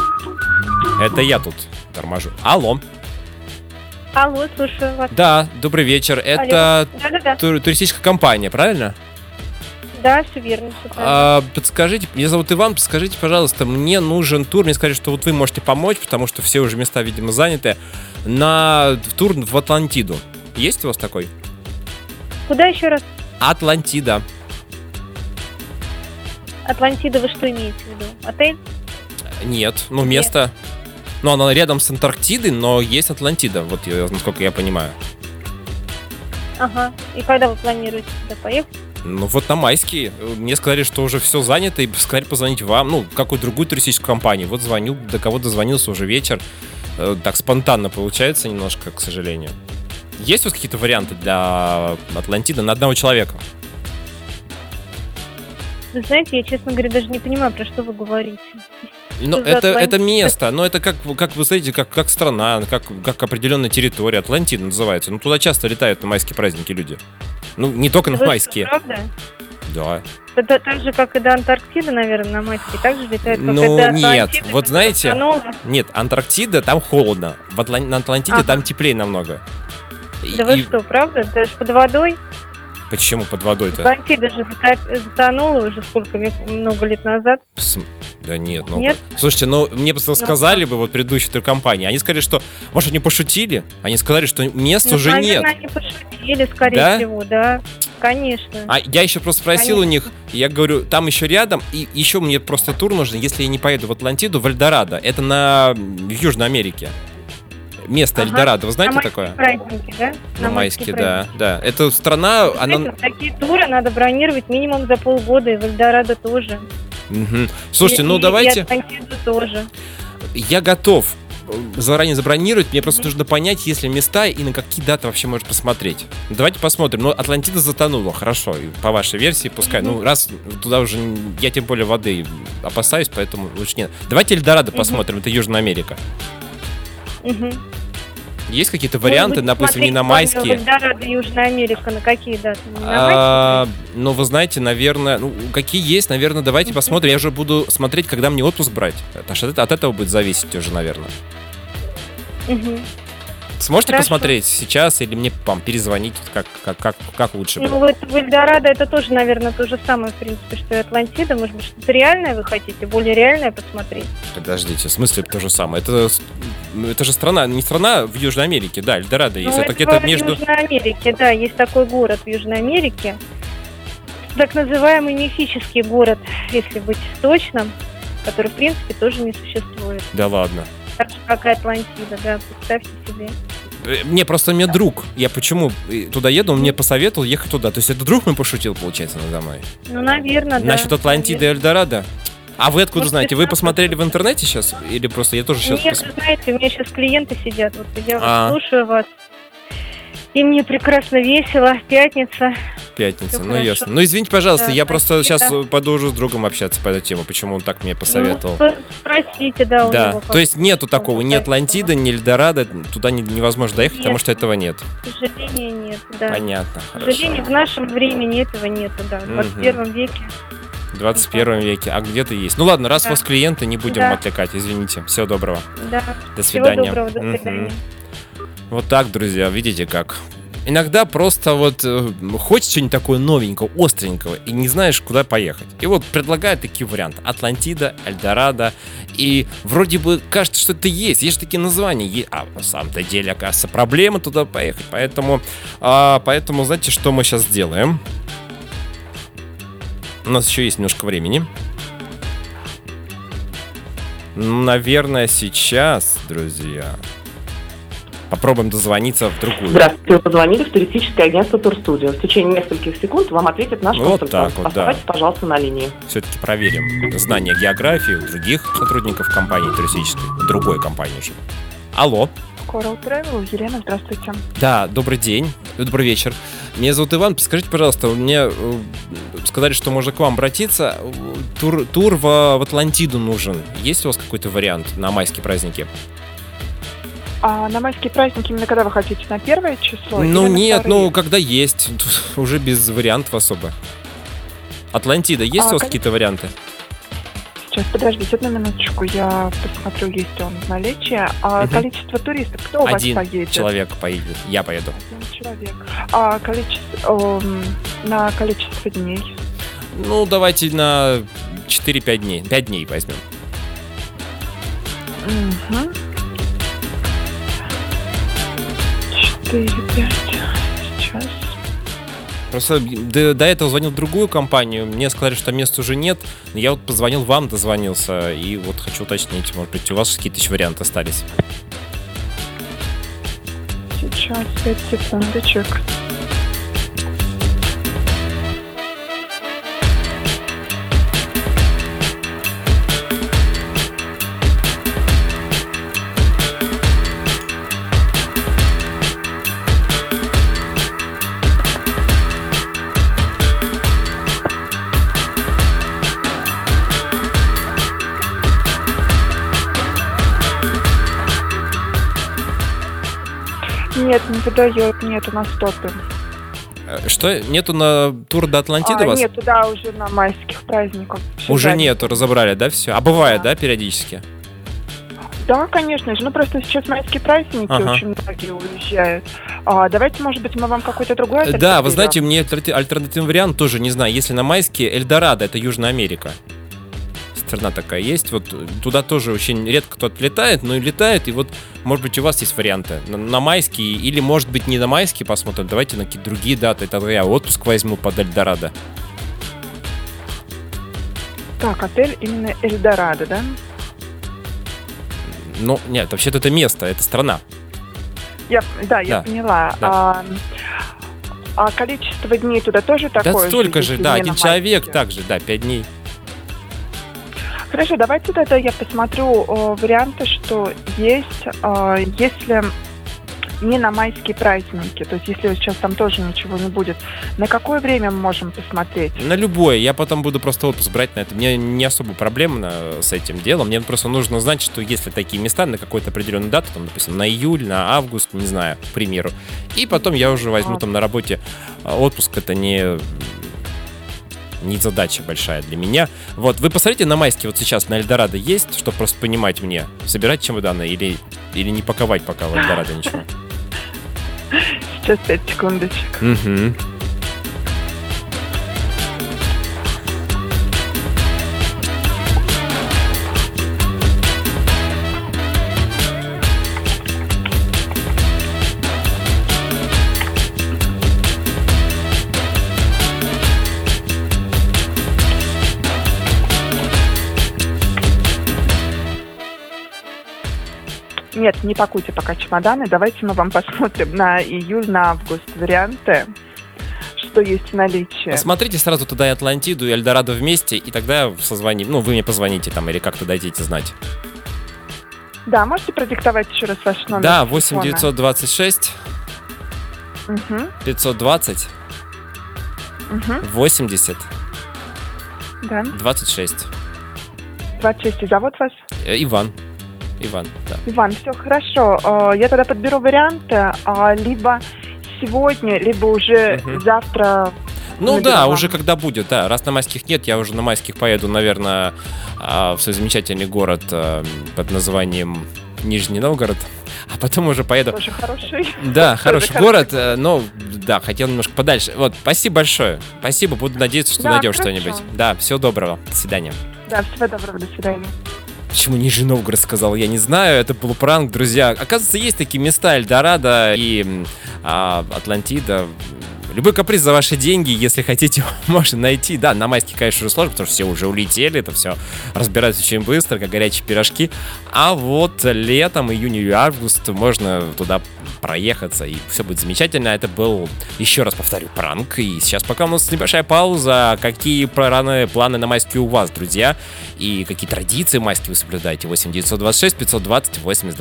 Это я тут торможу. Алло. Алло, слушаю вас. Да, добрый вечер. Это тур- туристическая компания, правильно? Да, все верно. правильно. А, подскажите, меня зовут Иван, подскажите, пожалуйста, мне нужен тур, мне сказали, что вот вы можете помочь, потому что все уже места, видимо, заняты, на тур в Атлантиду. Есть у вас такой? Куда еще раз? Атлантида. Атлантида вы что имеете в виду? Отель? Нет, ну место... Ну, она рядом с Антарктидой, но есть Атлантида, вот насколько я понимаю. Ага. И когда вы планируете туда поехать? Ну, вот на майские. Мне сказали, что уже все занято, и сказали позвонить вам, ну, какую другую туристическую компанию. Вот звонил, до кого дозвонился уже вечер. Э, Так спонтанно получается немножко, к сожалению. Есть вас какие-то варианты для Атлантиды на одного человека? Вы знаете, я, честно говоря, даже не понимаю, про что вы говорите. Ну, Что за это, это место, но это как, как вы знаете, как, как страна, как, как определенная территория. Атлантида называется. Ну, туда часто летают на майские праздники люди. Ну, не только на Вы майские. Правда? Да. Это так же, как и до Антарктиды, наверное, на майские. Так же летает, как Ну, нет, Атлантиды, вот знаете- до Антонова. Нет, Антарктида, там холодно. В Атлан- На Атлантиде Ага. там теплее намного. И- Да вы и что, правда? Даже под водой? Почему под водой-то? Атлантида же затонула уже сколько много лет назад. Пс- Да нет, ну... Нет? Слушайте, ну мне просто сказали бы вот предыдущие три компании, они сказали, что, может, они пошутили? Они сказали, что мест Ну, уже нет. наверное, они пошутили, скорее Да? всего, да. Конечно. А я еще просто спросил у них, я говорю, там еще рядом, и еще мне просто тур нужен, если я не поеду в Атлантиду, в Эльдорадо. Это на в Южной Америке. Место Ага. Эльдорадо, вы знаете на такое? майские праздники, да? На майске, да, да. Это страна, Знаете, она... такие туры надо бронировать минимум за полгода, и в Эльдорадо тоже. Мгм. Слушайте, И- ну и- давайте, И тоже. я готов э, заранее забронировать, мне просто нужно понять, есть ли места и на какие даты вообще может посмотреть. Давайте посмотрим. Ну, Атлантида затонула, хорошо, и по вашей версии, пускай. Ну, раз туда уже, я тем более воды опасаюсь, поэтому лучше нет. Давайте Эльдорадо посмотрим, это Южная Америка. Мгм. Есть какие-то варианты, Может быть, допустим, не на майские? Эльдорадо, Южная Америка, на какие даты? На А, ну, вы знаете, наверное, ну, какие есть, наверное, давайте посмотрим. Я уже буду смотреть, когда мне отпуск брать. От, от этого будет зависеть уже, наверное. майские? Сможете Хорошо. посмотреть сейчас или мне вам перезвонить, как, как, как, как лучше Ну, было? вот в Эльдорадо это тоже, наверное, то же самое, в принципе, что и Атлантида. Может быть, что-то реальное вы хотите, более реальное посмотреть? Подождите, в смысле то же самое? Это, это же страна, не страна в Южной Америке, да, Эльдорадо есть. Ну, это это где-то в между... Южной Америке, да, есть такой город в Южной Америке. Так называемый мифический город, если быть точным, который, в принципе, тоже не существует. Да ладно. Так же, как и Атлантида, да, представьте себе. Э, Мне просто мне друг. Я почему э, туда еду, он мне посоветовал ехать туда. То есть это друг мой пошутил, получается, надо мной. Ну, наверное, да. Насчет Атлантиды и Эльдорадо? А вы откуда Может, знаете? это Вы посмотрели в интернете сейчас? Или просто я тоже сейчас... Нет, вы знаете, у меня сейчас клиенты сидят, вот я А. слушаю вас. И мне прекрасно весело. Пятница. Пятница, ну ясно. Ну извините, пожалуйста, Да, я просто сейчас пойду уже с другом общаться по этой теме, почему он так мне посоветовал. Ну, спросите, да, у Да, него. то есть нету такого, ни Атлантида, ни Эльдорадо, туда не- невозможно доехать, потому Нет. что этого нет. К сожалению, нет, да. Понятно, К сожалению, хорошо. в нашем времени этого нету, да. В Мгм. 21 веке. В 21 веке, а где-то есть. Ну ладно, раз у Да. вас клиенты, не будем Да. отвлекать, извините. Всего доброго. Да. До Всего свидания. доброго, до свидания. Вот так, друзья, видите как. Иногда просто вот э, хочешь что-нибудь такое новенького, остренького, и не знаешь, куда поехать. И вот предлагают такие варианты. Атлантида, Эльдорадо. И вроде бы кажется, что это есть. Есть такие названия. А на самом-то деле, оказывается, проблема туда поехать. Поэтому, а, поэтому знаете, что мы сейчас сделаем? У нас еще есть немножко времени. Наверное, сейчас, друзья, попробуем дозвониться в другую. Здравствуйте, вы позвонили в туристическое агентство Турстудио. В течение нескольких секунд вам ответит наш Вот консультант. так вот, да. Оставайтесь, пожалуйста, на линии. Все-таки проверим знания географии у других сотрудников компании туристической, у другой компании уже. Алло. Coral Travel, Елена, здравствуйте. Да, добрый день, добрый вечер. Меня зовут Иван. Скажите, пожалуйста, мне э, сказали, что можно к вам обратиться. Э, Тур, тур в, в Атлантиду нужен. Есть у вас какой-то вариант на майские праздники? А на майские праздники именно когда вы хотите? На первое число? ну нет, ну когда есть, уже без вариантов особо. Атлантида, есть А, у вас конечно. какие-то варианты? Сейчас, подождите одну минуточку, я посмотрю, есть ли он в наличии. А Мгм. количество туристов, кто у Один вас поедет? человек поедет, я поеду. Один человек. А количество, эм, на количество дней? Ну, давайте на 4-5 дней. 5 дней возьмем. Угу. Сейчас. Просто до, до этого звонил в другую компанию, мне сказали, что места уже нет. Но Я вот позвонил вам, дозвонился, и вот хочу уточнить, может быть, у вас какие-то еще варианты остались. Сейчас, пять секундочек. Нет, не выдает, нету на стопе. Э, Что, нету на тур до Атлантиды А, у вас? Нет, туда уже на майских праздниках. Уже нету, разобрали, да, все? А бывает, Да. да, периодически? Да, конечно же. Ну, просто сейчас майские праздники, Ага. очень многие уезжают. А, давайте, может быть, мы вам какой-то другой отель Э, Да, вы знаете, мне альтернати- альтернативный вариант тоже не знаю. Если на майске Эльдорадо, это Южная Америка. Страна такая есть. Вот туда тоже очень редко кто-то летает, но и летает. И вот, может быть, у вас есть варианты на, на майские или, может быть, не на майские посмотрим. Давайте на какие-то другие даты. Тогда я отпуск возьму под Эльдорадо. Так, отель именно Эльдорадо, да? Ну, нет, вообще-то это место, это страна. Я, да, я Да, поняла. да. А, а количество дней туда тоже такое да столько же, если да, один человек также, да, пять дней. Хорошо, давайте тогда я посмотрю э, варианты, что есть, э, если не на майские праздники, то есть если сейчас там тоже ничего не будет, на какое время мы можем посмотреть? На любое. Я потом буду просто отпуск брать на это. Мне не особо проблемно с этим делом. Мне просто нужно знать, что если такие места на какую-то определенную дату, там, допустим, на июль, на август, не знаю, к примеру. И потом я уже возьму А. там на работе а, отпуск. Это не не задача большая для меня. Вот, вы посмотрите на майске вот сейчас на Эльдорадо есть, чтобы просто понимать мне, собирать чемоданы или, или не паковать пока в Эльдорадо ничего. Сейчас пять секундочек. Мгм. Нет, не пакуйте пока чемоданы. Давайте мы вам посмотрим на июль, на август варианты, что есть в наличии. Посмотрите сразу туда и Атлантиду, и Эльдорадо вместе, и тогда созвоним. Ну, вы мне позвоните там, или как-то дадите знать. Да, можете продиктовать еще раз ваш номер да, телефона? 8 926 Мгм, 520 мгм, 80 да. 26. 26. И зовут вас? Э, Иван. Иван, да. Иван, все хорошо. Э, Я тогда подберу варианты, а, либо сегодня, либо уже Мгм. завтра. Ну да, вам. уже когда будет, да. Раз на майских нет, я уже на майских поеду, наверное, в свой замечательный город под названием Нижний Новгород. А потом уже поеду Тоже хороший. Да, хороший хороший город, э, но да, хотел немножко подальше. Вот, спасибо большое. Спасибо, буду надеяться, что Да, найдешь хорошо. что-нибудь. Да, всего доброго. До свидания. Да, всего доброго, до свидания. Почему Нижний Новгород сказал, я не знаю, это был пранк, друзья. Оказывается, есть такие места, Эльдорадо и а, Атлантида. Любой каприз за ваши деньги, если хотите, можно найти. Да, на майске, конечно, уже сложно, потому что все уже улетели, это все разбирается очень быстро, как горячие пирожки. А вот летом, июнь или август, можно туда проехаться, и все будет замечательно. Это был, еще раз повторю, пранк. И сейчас пока у нас небольшая пауза. Какие планы, планы на майские у вас, друзья? И какие традиции майские вы соблюдаете? 8 926 520 80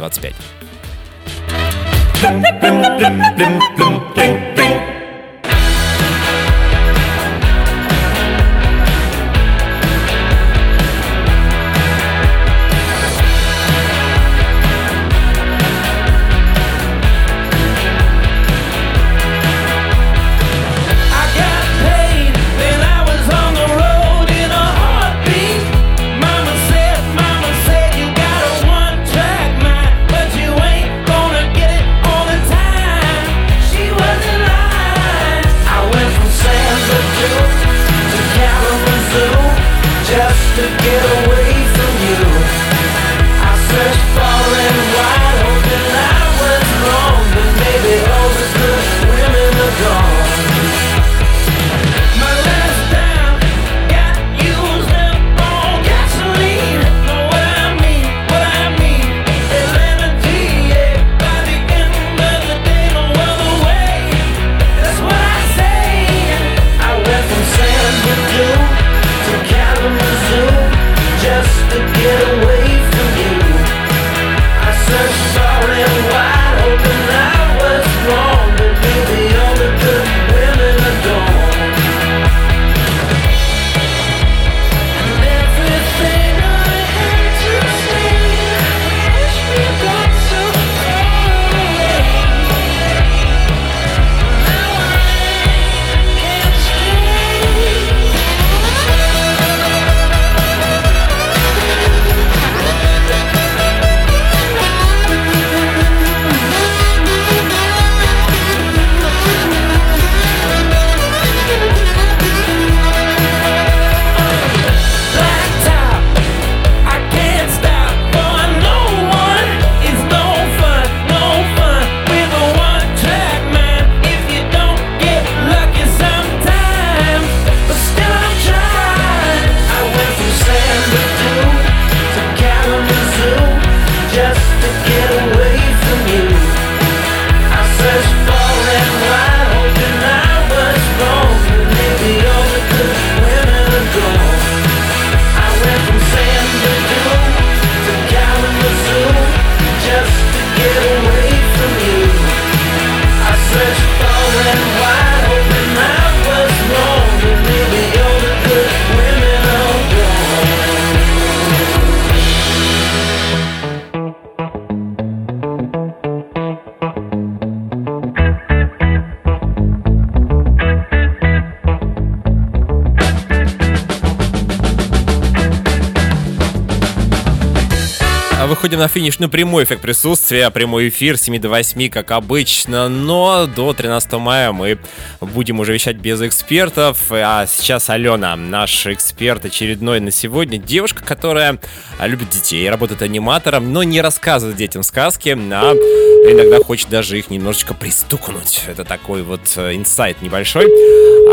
выходим на финишную прямой эффект присутствия, прямой эфир с 7 до 8, как обычно, но до 13 мая мы будем уже вещать без экспертов, а сейчас Алена, наш эксперт очередной на сегодня, девушка, которая любит детей, работает аниматором, но не рассказывает детям сказки, а иногда хочет даже их немножечко пристукнуть. Это такой вот э, инсайт небольшой.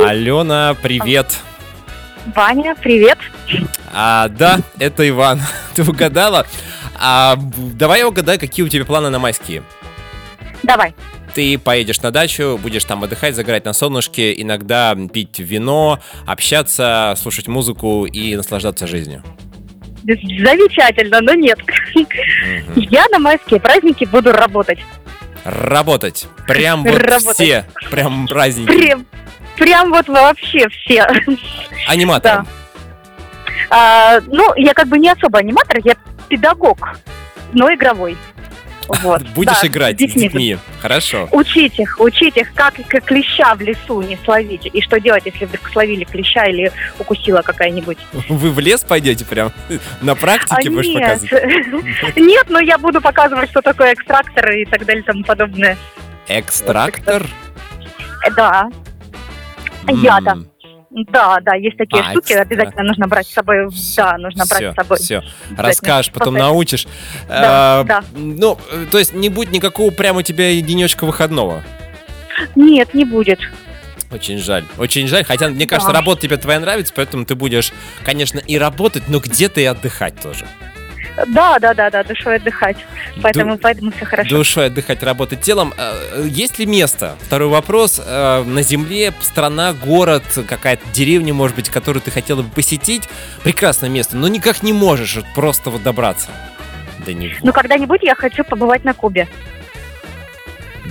Алена, привет! Ваня, привет. А, да, это Иван. Ты угадала? А, давай я угадаю, какие у тебя планы на майские. Давай. Ты поедешь на дачу, будешь там отдыхать, загорать на солнышке, иногда пить вино, общаться, слушать музыку и наслаждаться жизнью. Замечательно, но нет. Я на майские праздники буду работать. Работать. Прям вот Работать. все. Прям праздники. Прям, прям вот вообще все. Аниматором. А, ну, я как бы не особо аниматор, я педагог, но игровой. Вот. Будешь Да, играть с детьми. детьми. Хорошо. Учить их, учить их, как, как клеща в лесу не словить. И что делать, если вдруг словили клеща или укусила какая-нибудь. Вы в лес пойдете прям? На практике А, будешь нет. показывать? Нет, но я буду показывать, что такое экстрактор и так далее и тому подобное. Экстрактор? Э, Да, яда. Да, да, есть такие А, штуки, экстрактор. обязательно нужно брать с собой. Да, нужно брать Все, с собой. все. Расскажешь, потом Просто- научишь. Да, А, да. Ну, э, то есть не будет никакого прямо у тебя денечка выходного. Нет, не будет. Очень жаль. Очень жаль. Хотя, мне кажется, Да. работа тебе твоя нравится, поэтому ты будешь, конечно, и работать, но где-то и отдыхать тоже. Да, да, да, да, душой отдыхать. Поэтому, Ду- поэтому все хорошо. Душой отдыхать, работать телом. Э, Есть ли место? Второй вопрос. э, На земле страна, город, какая-то деревня, может быть, которую ты хотела бы посетить. Прекрасное место, но никак не можешь вот просто вот добраться до него. Ну, когда-нибудь я хочу побывать на Кубе.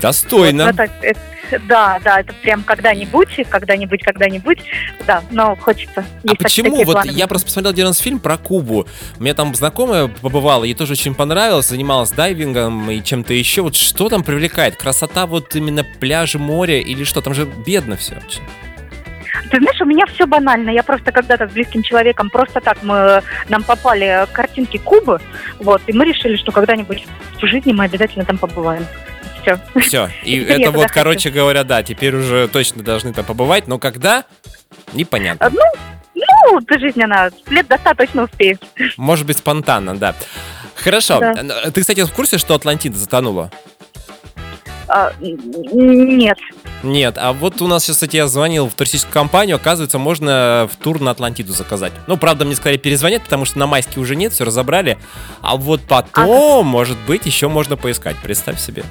Достойно. Вот это- это- да, да, это прям когда-нибудь, когда-нибудь, когда-нибудь. Да, но хочется. А Есть почему? Вот планы. я просто посмотрел один раз фильм про Кубу. У меня там знакомая побывала, ей тоже очень понравилось, занималась дайвингом и чем-то еще. Вот что там привлекает? Красота вот именно пляжа, моря или что? Там же бедно все очень. Ты знаешь, у меня все банально. Я просто когда-то с близким человеком просто так мы нам попали картинки Кубы, вот, и мы решили, что когда-нибудь в жизни мы обязательно там побываем. Все. Все. И это вот, хочу. короче говоря, да, теперь уже точно должны там побывать, но когда? Непонятно. Ну, ну, ты жизнь, она лет до ста точно успеет. Может быть, спонтанно, да. Хорошо. Да. Ты, кстати, в курсе, что Атлантида затонула? А, нет. Нет, а вот у нас сейчас, кстати, я звонил в туристическую компанию, оказывается, можно в тур на Атлантиду заказать. Ну, правда, мне сказали перезвонят, потому что на майске уже нет, все разобрали. А вот потом, может быть, еще можно поискать, представь себе.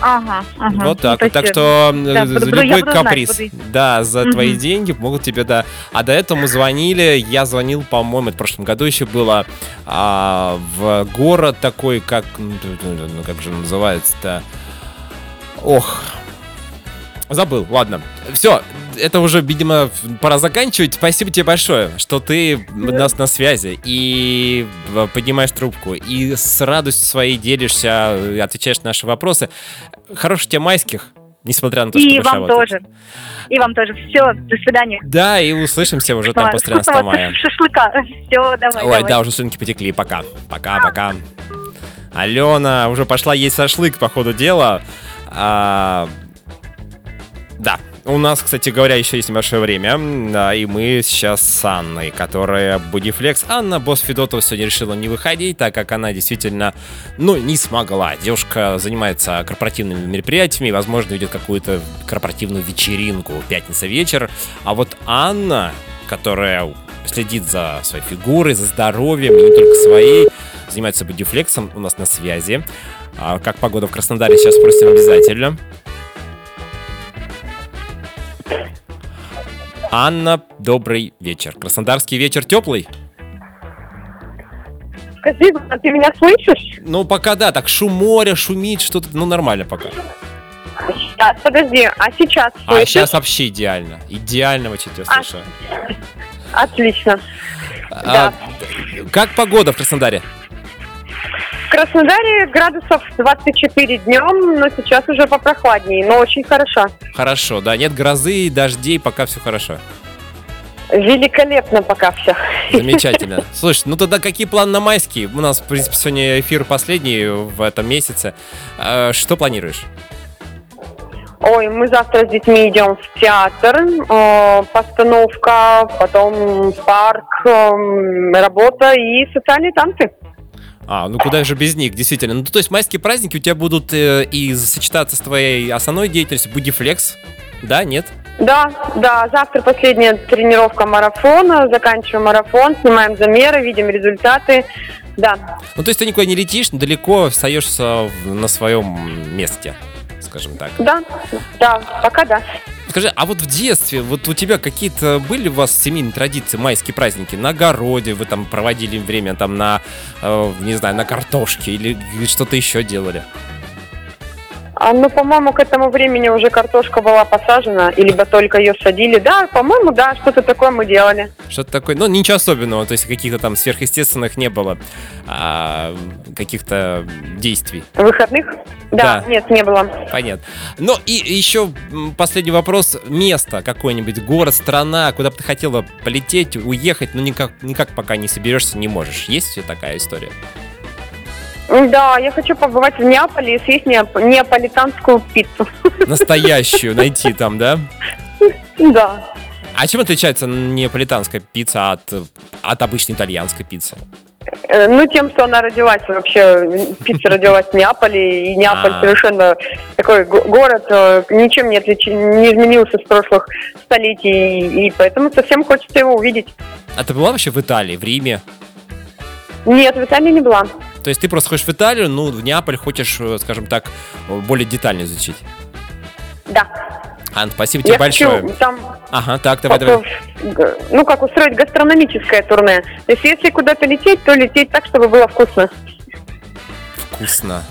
Ага, ага. Вот Ну, так то вот. Так что да, буду- любой буду знать, каприз, буду- да, за Мгм. твои деньги могут тебе, да. А до этого мы звонили, я звонил, по-моему, это в прошлом году еще было, а, в город такой, как, ну, ну, как же называется-то? Ох, Забыл, ладно. Все, это уже, видимо, пора заканчивать. Спасибо тебе большое, что ты у нас на связи и э, поднимаешь трубку, и с радостью своей делишься, э, отвечаешь на наши вопросы. Хороших тебе майских, несмотря на то, что И вам работать. тоже. И вам тоже. Все, до свидания. Да, и услышимся уже там после 13 Вкусного мая. Шашлыка. Все, давай, Ой, давай. да, уже слюнки потекли. Пока. Пока, пока. Алена уже пошла есть шашлык, по ходу дела. А, Да. У нас, кстати говоря, еще есть небольшое время, да, и мы сейчас с Анной, которая Бодифлекс. Анна Босс Федотова сегодня решила не выходить, так как она действительно, ну, не смогла. Девушка занимается корпоративными мероприятиями, возможно, ведет какую-то корпоративную вечеринку пятница вечер. А вот Анна, которая следит за своей фигурой, за здоровьем, и не только своей, занимается бодифлексом, у нас на связи. А как погода в Краснодаре, сейчас спросим обязательно. Анна, добрый вечер. Краснодарский вечер теплый? Скажи, а ты меня слышишь? Ну, пока да, так шум моря, шумит, что-то, ну, нормально пока. Да, подожди, а сейчас А слышишь? сейчас вообще идеально. Идеально очень тебя А, слышу. Отлично. А, как погода в Краснодаре? В Краснодаре градусов 24 днем, но сейчас уже попрохладнее, но очень хорошо. Хорошо, да, нет грозы, дождей, пока все хорошо. Великолепно пока все. Замечательно. Слушай, ну тогда какие планы на майские? У нас, в принципе, сегодня эфир последний в этом месяце. А, Что планируешь? Ой, мы завтра с детьми идем в театр, э, постановка, потом парк, эм, работа и социальные танцы. А, ну куда же без них, действительно. Ну, то есть майские праздники у тебя будут э, и сочетаться с твоей основной деятельностью, будифлекс, да, нет? Да, да, завтра последняя тренировка марафона, заканчиваем марафон, снимаем замеры, видим результаты. Да, Ну, то есть ты никуда не летишь, далеко остаешься на своем месте, скажем так. да, да, пока да. Скажи, а вот в детстве, вот у тебя какие-то были у вас семейные традиции, майские праздники? На огороде вы там проводили время, там на, э, не знаю, на картошке или что-то еще делали? А, ну, по-моему, к этому времени уже картошка была посажена, либо только ее садили. Да, по-моему, да, что-то такое мы делали. Что-то такое, ну, ничего особенного, то есть каких-то там сверхъестественных не было, а, каких-то действий. Выходных? Да, Да. нет, не было. Понятно. Ну и еще последний вопрос. Место какое-нибудь, город, страна, куда бы ты хотела полететь, уехать, но никак, никак пока не соберешься, не можешь. Есть у тебя такая история? Да, я хочу побывать в Неаполе и съесть неап- неаполитанскую пиццу. Настоящую найти там, да? Да. А чем отличается неаполитанская пицца от, от обычной итальянской пиццы? Э, Ну, тем, что она родилась вообще, пицца родилась в Неаполе, и Неаполь А. совершенно такой го- город, э, ничем не, отлич... не изменился с прошлых столетий, и поэтому совсем хочется его увидеть. А ты была вообще в Италии, в Риме? Нет, в Италии не была. То есть ты просто хочешь в Италию, ну, в Неаполь хочешь, э, скажем так, более детально изучить. Да. Ан, спасибо тебе я большое. хочу там Ага, так, давай, давай. ну, как устроить гастрономическое турне. То есть, если куда-то лететь, то лететь так, чтобы было вкусно. Вкусно.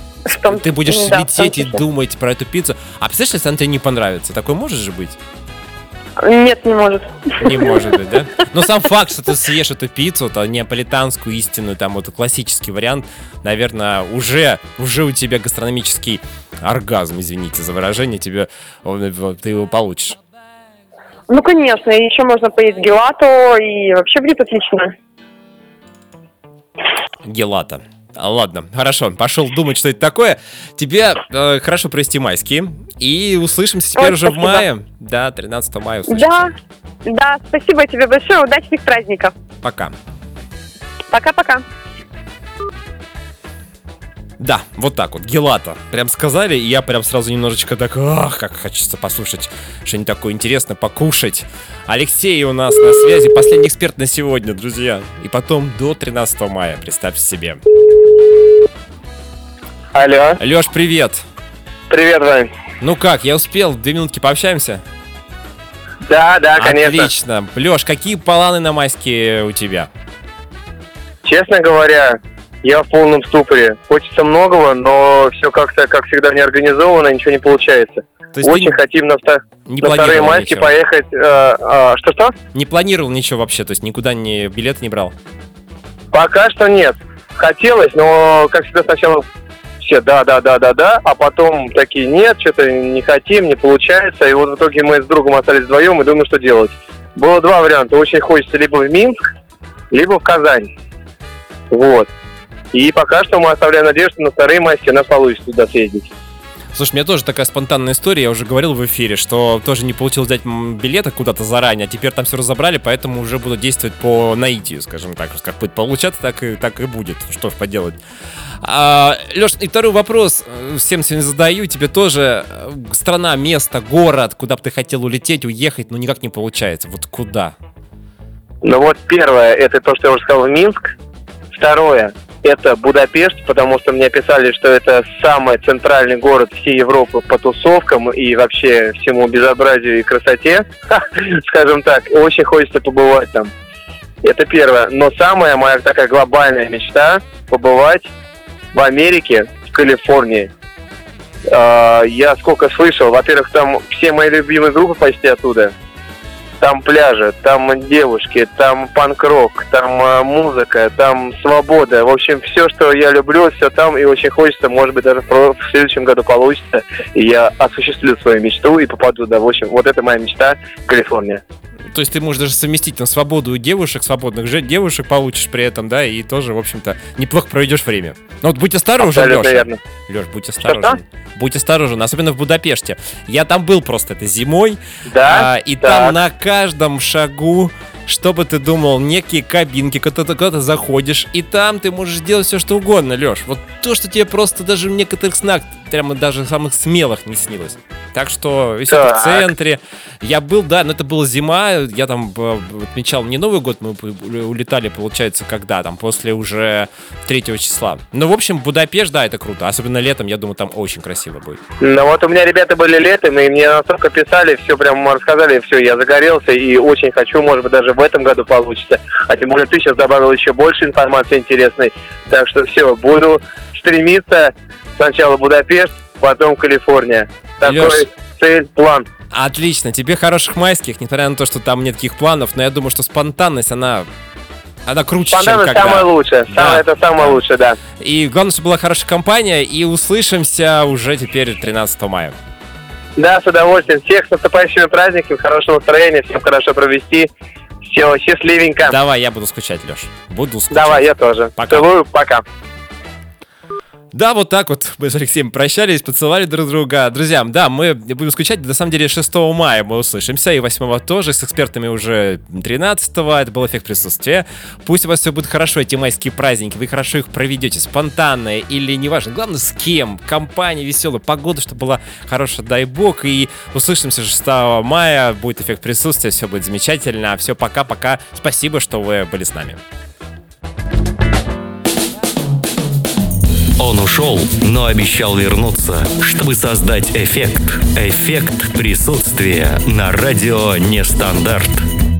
Том- Ты будешь да, лететь и думать про эту пиццу. А представляешь, если она тебе не понравится? Такое может же быть? Нет, не может. Не может быть, да? Но сам факт, что ты съешь эту пиццу, то неаполитанскую истинную, там вот классический вариант, наверное, уже, уже у тебя гастрономический оргазм, извините за выражение, тебе, ты его получишь. Ну, конечно, и еще можно поесть гелату, и вообще будет отлично. Гелата. А, Ладно, хорошо, пошел думать, что это такое. Тебе э, хорошо провести майские. И услышимся теперь Ой, уже в спасибо. мае. Да, 13 мая услышимся. Да, да, спасибо тебе большое, удачных праздников. Пока. Пока-пока. Да, вот так вот, Гелата. Прям сказали, и я прям сразу немножечко так, ах, как хочется послушать что-нибудь такое интересное, покушать. Алексей у нас на связи, последний эксперт на сегодня, друзья. И потом до 13 мая, представьте себе. Алло, Леш, привет. привет, Вань. Ну как, я успел, две минутки пообщаемся? Да, да, конечно. Отлично. Леш, какие планы на майские у тебя? Честно говоря, я в полном ступоре. Хочется многого, но все как-то, как всегда, не организовано, ничего не получается. То есть Очень хотим на, не на вторые майски ничего? поехать. э, а, Что-что? Не планировал ничего вообще, то есть никуда не билет не брал? Пока что нет. Хотелось, но, как всегда, сначала все да, да, да, да, да, а потом такие нет, что-то не хотим, не получается. И вот в итоге мы с другом остались вдвоем и думаем, что делать. Было два варианта. Очень хочется либо в Минск, либо в Казань. Вот. И пока что мы оставляем надежду, на вторые майски у нас получится туда съездить. Слушай, у меня тоже такая спонтанная история, я уже говорил в эфире, что тоже не получилось взять билеты куда-то заранее, а теперь там все разобрали, поэтому уже буду действовать по наитию, скажем так. Как будет получаться, так и, так и будет. Что ж поделать. А, Леш, и второй вопрос э, всем сегодня задаю, тебе тоже. Э, Страна, место, город, куда бы ты хотел улететь, уехать, но никак не получается. Вот куда? Ну вот первое, это то, что я уже сказал, Минск. Второе, это Будапешт, потому что мне писали, что это самый центральный город всей Европы по тусовкам и вообще всему безобразию и красоте, скажем так. Очень хочется побывать там. Это первое. Но самая моя такая глобальная мечта побывать в Америке, в Калифорнии. А, Я сколько слышал, во-первых, там все мои любимые группы почти оттуда. Там пляжи, там девушки, там панк-рок, там э, музыка, там свобода. В общем, все, что я люблю, все там. И очень хочется, может быть, даже в следующем году получится. И я осуществлю свою мечту и попаду туда. В общем, вот это моя мечта Калифорния. То есть ты можешь даже совместить там свободу девушек, свободных же девушек получишь при этом, да, и тоже, в общем-то, неплохо проведешь время. Но вот будь осторожен, Абсолютно Леша. верно. Леш, будь осторожен. Будь осторожен, особенно в Будапеште. Я там был просто это зимой, Да? а, и Так. там на каждом шагу, что бы ты думал, некие кабинки, куда ты куда-то заходишь, и там ты можешь делать все, что угодно, Леш. Вот то, что тебе просто даже в некоторых снах, прямо даже самых смелых не снилось. Так что, если ты в центре, я был, да, но это была зима, я там э, отмечал не Новый год, мы улетали, получается, когда там, после уже 3 числа. Ну, в общем, Будапешт, да, это круто, особенно летом, я думаю, там очень красиво будет. Ну вот у меня ребята были летом, и мне настолько писали, все прям рассказали, все, я загорелся и очень хочу, может быть, даже в этом году получится. А тем более ты сейчас добавил еще больше информации интересной. Так что все, буду стремиться сначала Будапешт, потом Калифорния. Такой Лёш. цель, план. Отлично, тебе хороших майских, несмотря на то, что там нет таких планов, но я думаю, что спонтанность, она, она круче, чем Спонтанно когда. самое лучшее. Да. Самое- это самое лучшее, да. И главное, чтобы была хорошая компания, и услышимся уже теперь 13 мая. Да, с удовольствием. Всех с наступающими праздниками, хорошего настроения, всем хорошо провести. Все, счастливенько. Давай, я буду скучать, Леш. Буду скучать. Давай, я тоже. Пока. Целую, пока. Да, вот так вот. Мы с Алексеем прощались, поцеловали друг друга. Друзья, да, мы будем скучать, на самом деле 6 мая мы услышимся, и 8 тоже, с экспертами уже 13 это был эффект присутствия. Пусть у вас все будет хорошо, эти майские праздники, вы хорошо их проведете, спонтанно или неважно, главное с кем, компания веселая, погода, чтобы была хорошая, дай бог, и услышимся 6 мая, будет эффект присутствия, все будет замечательно, все, пока-пока, спасибо, что вы были с нами. Он ушел, но обещал вернуться, чтобы создать эффект. Эффект присутствия на радио Нестандарт.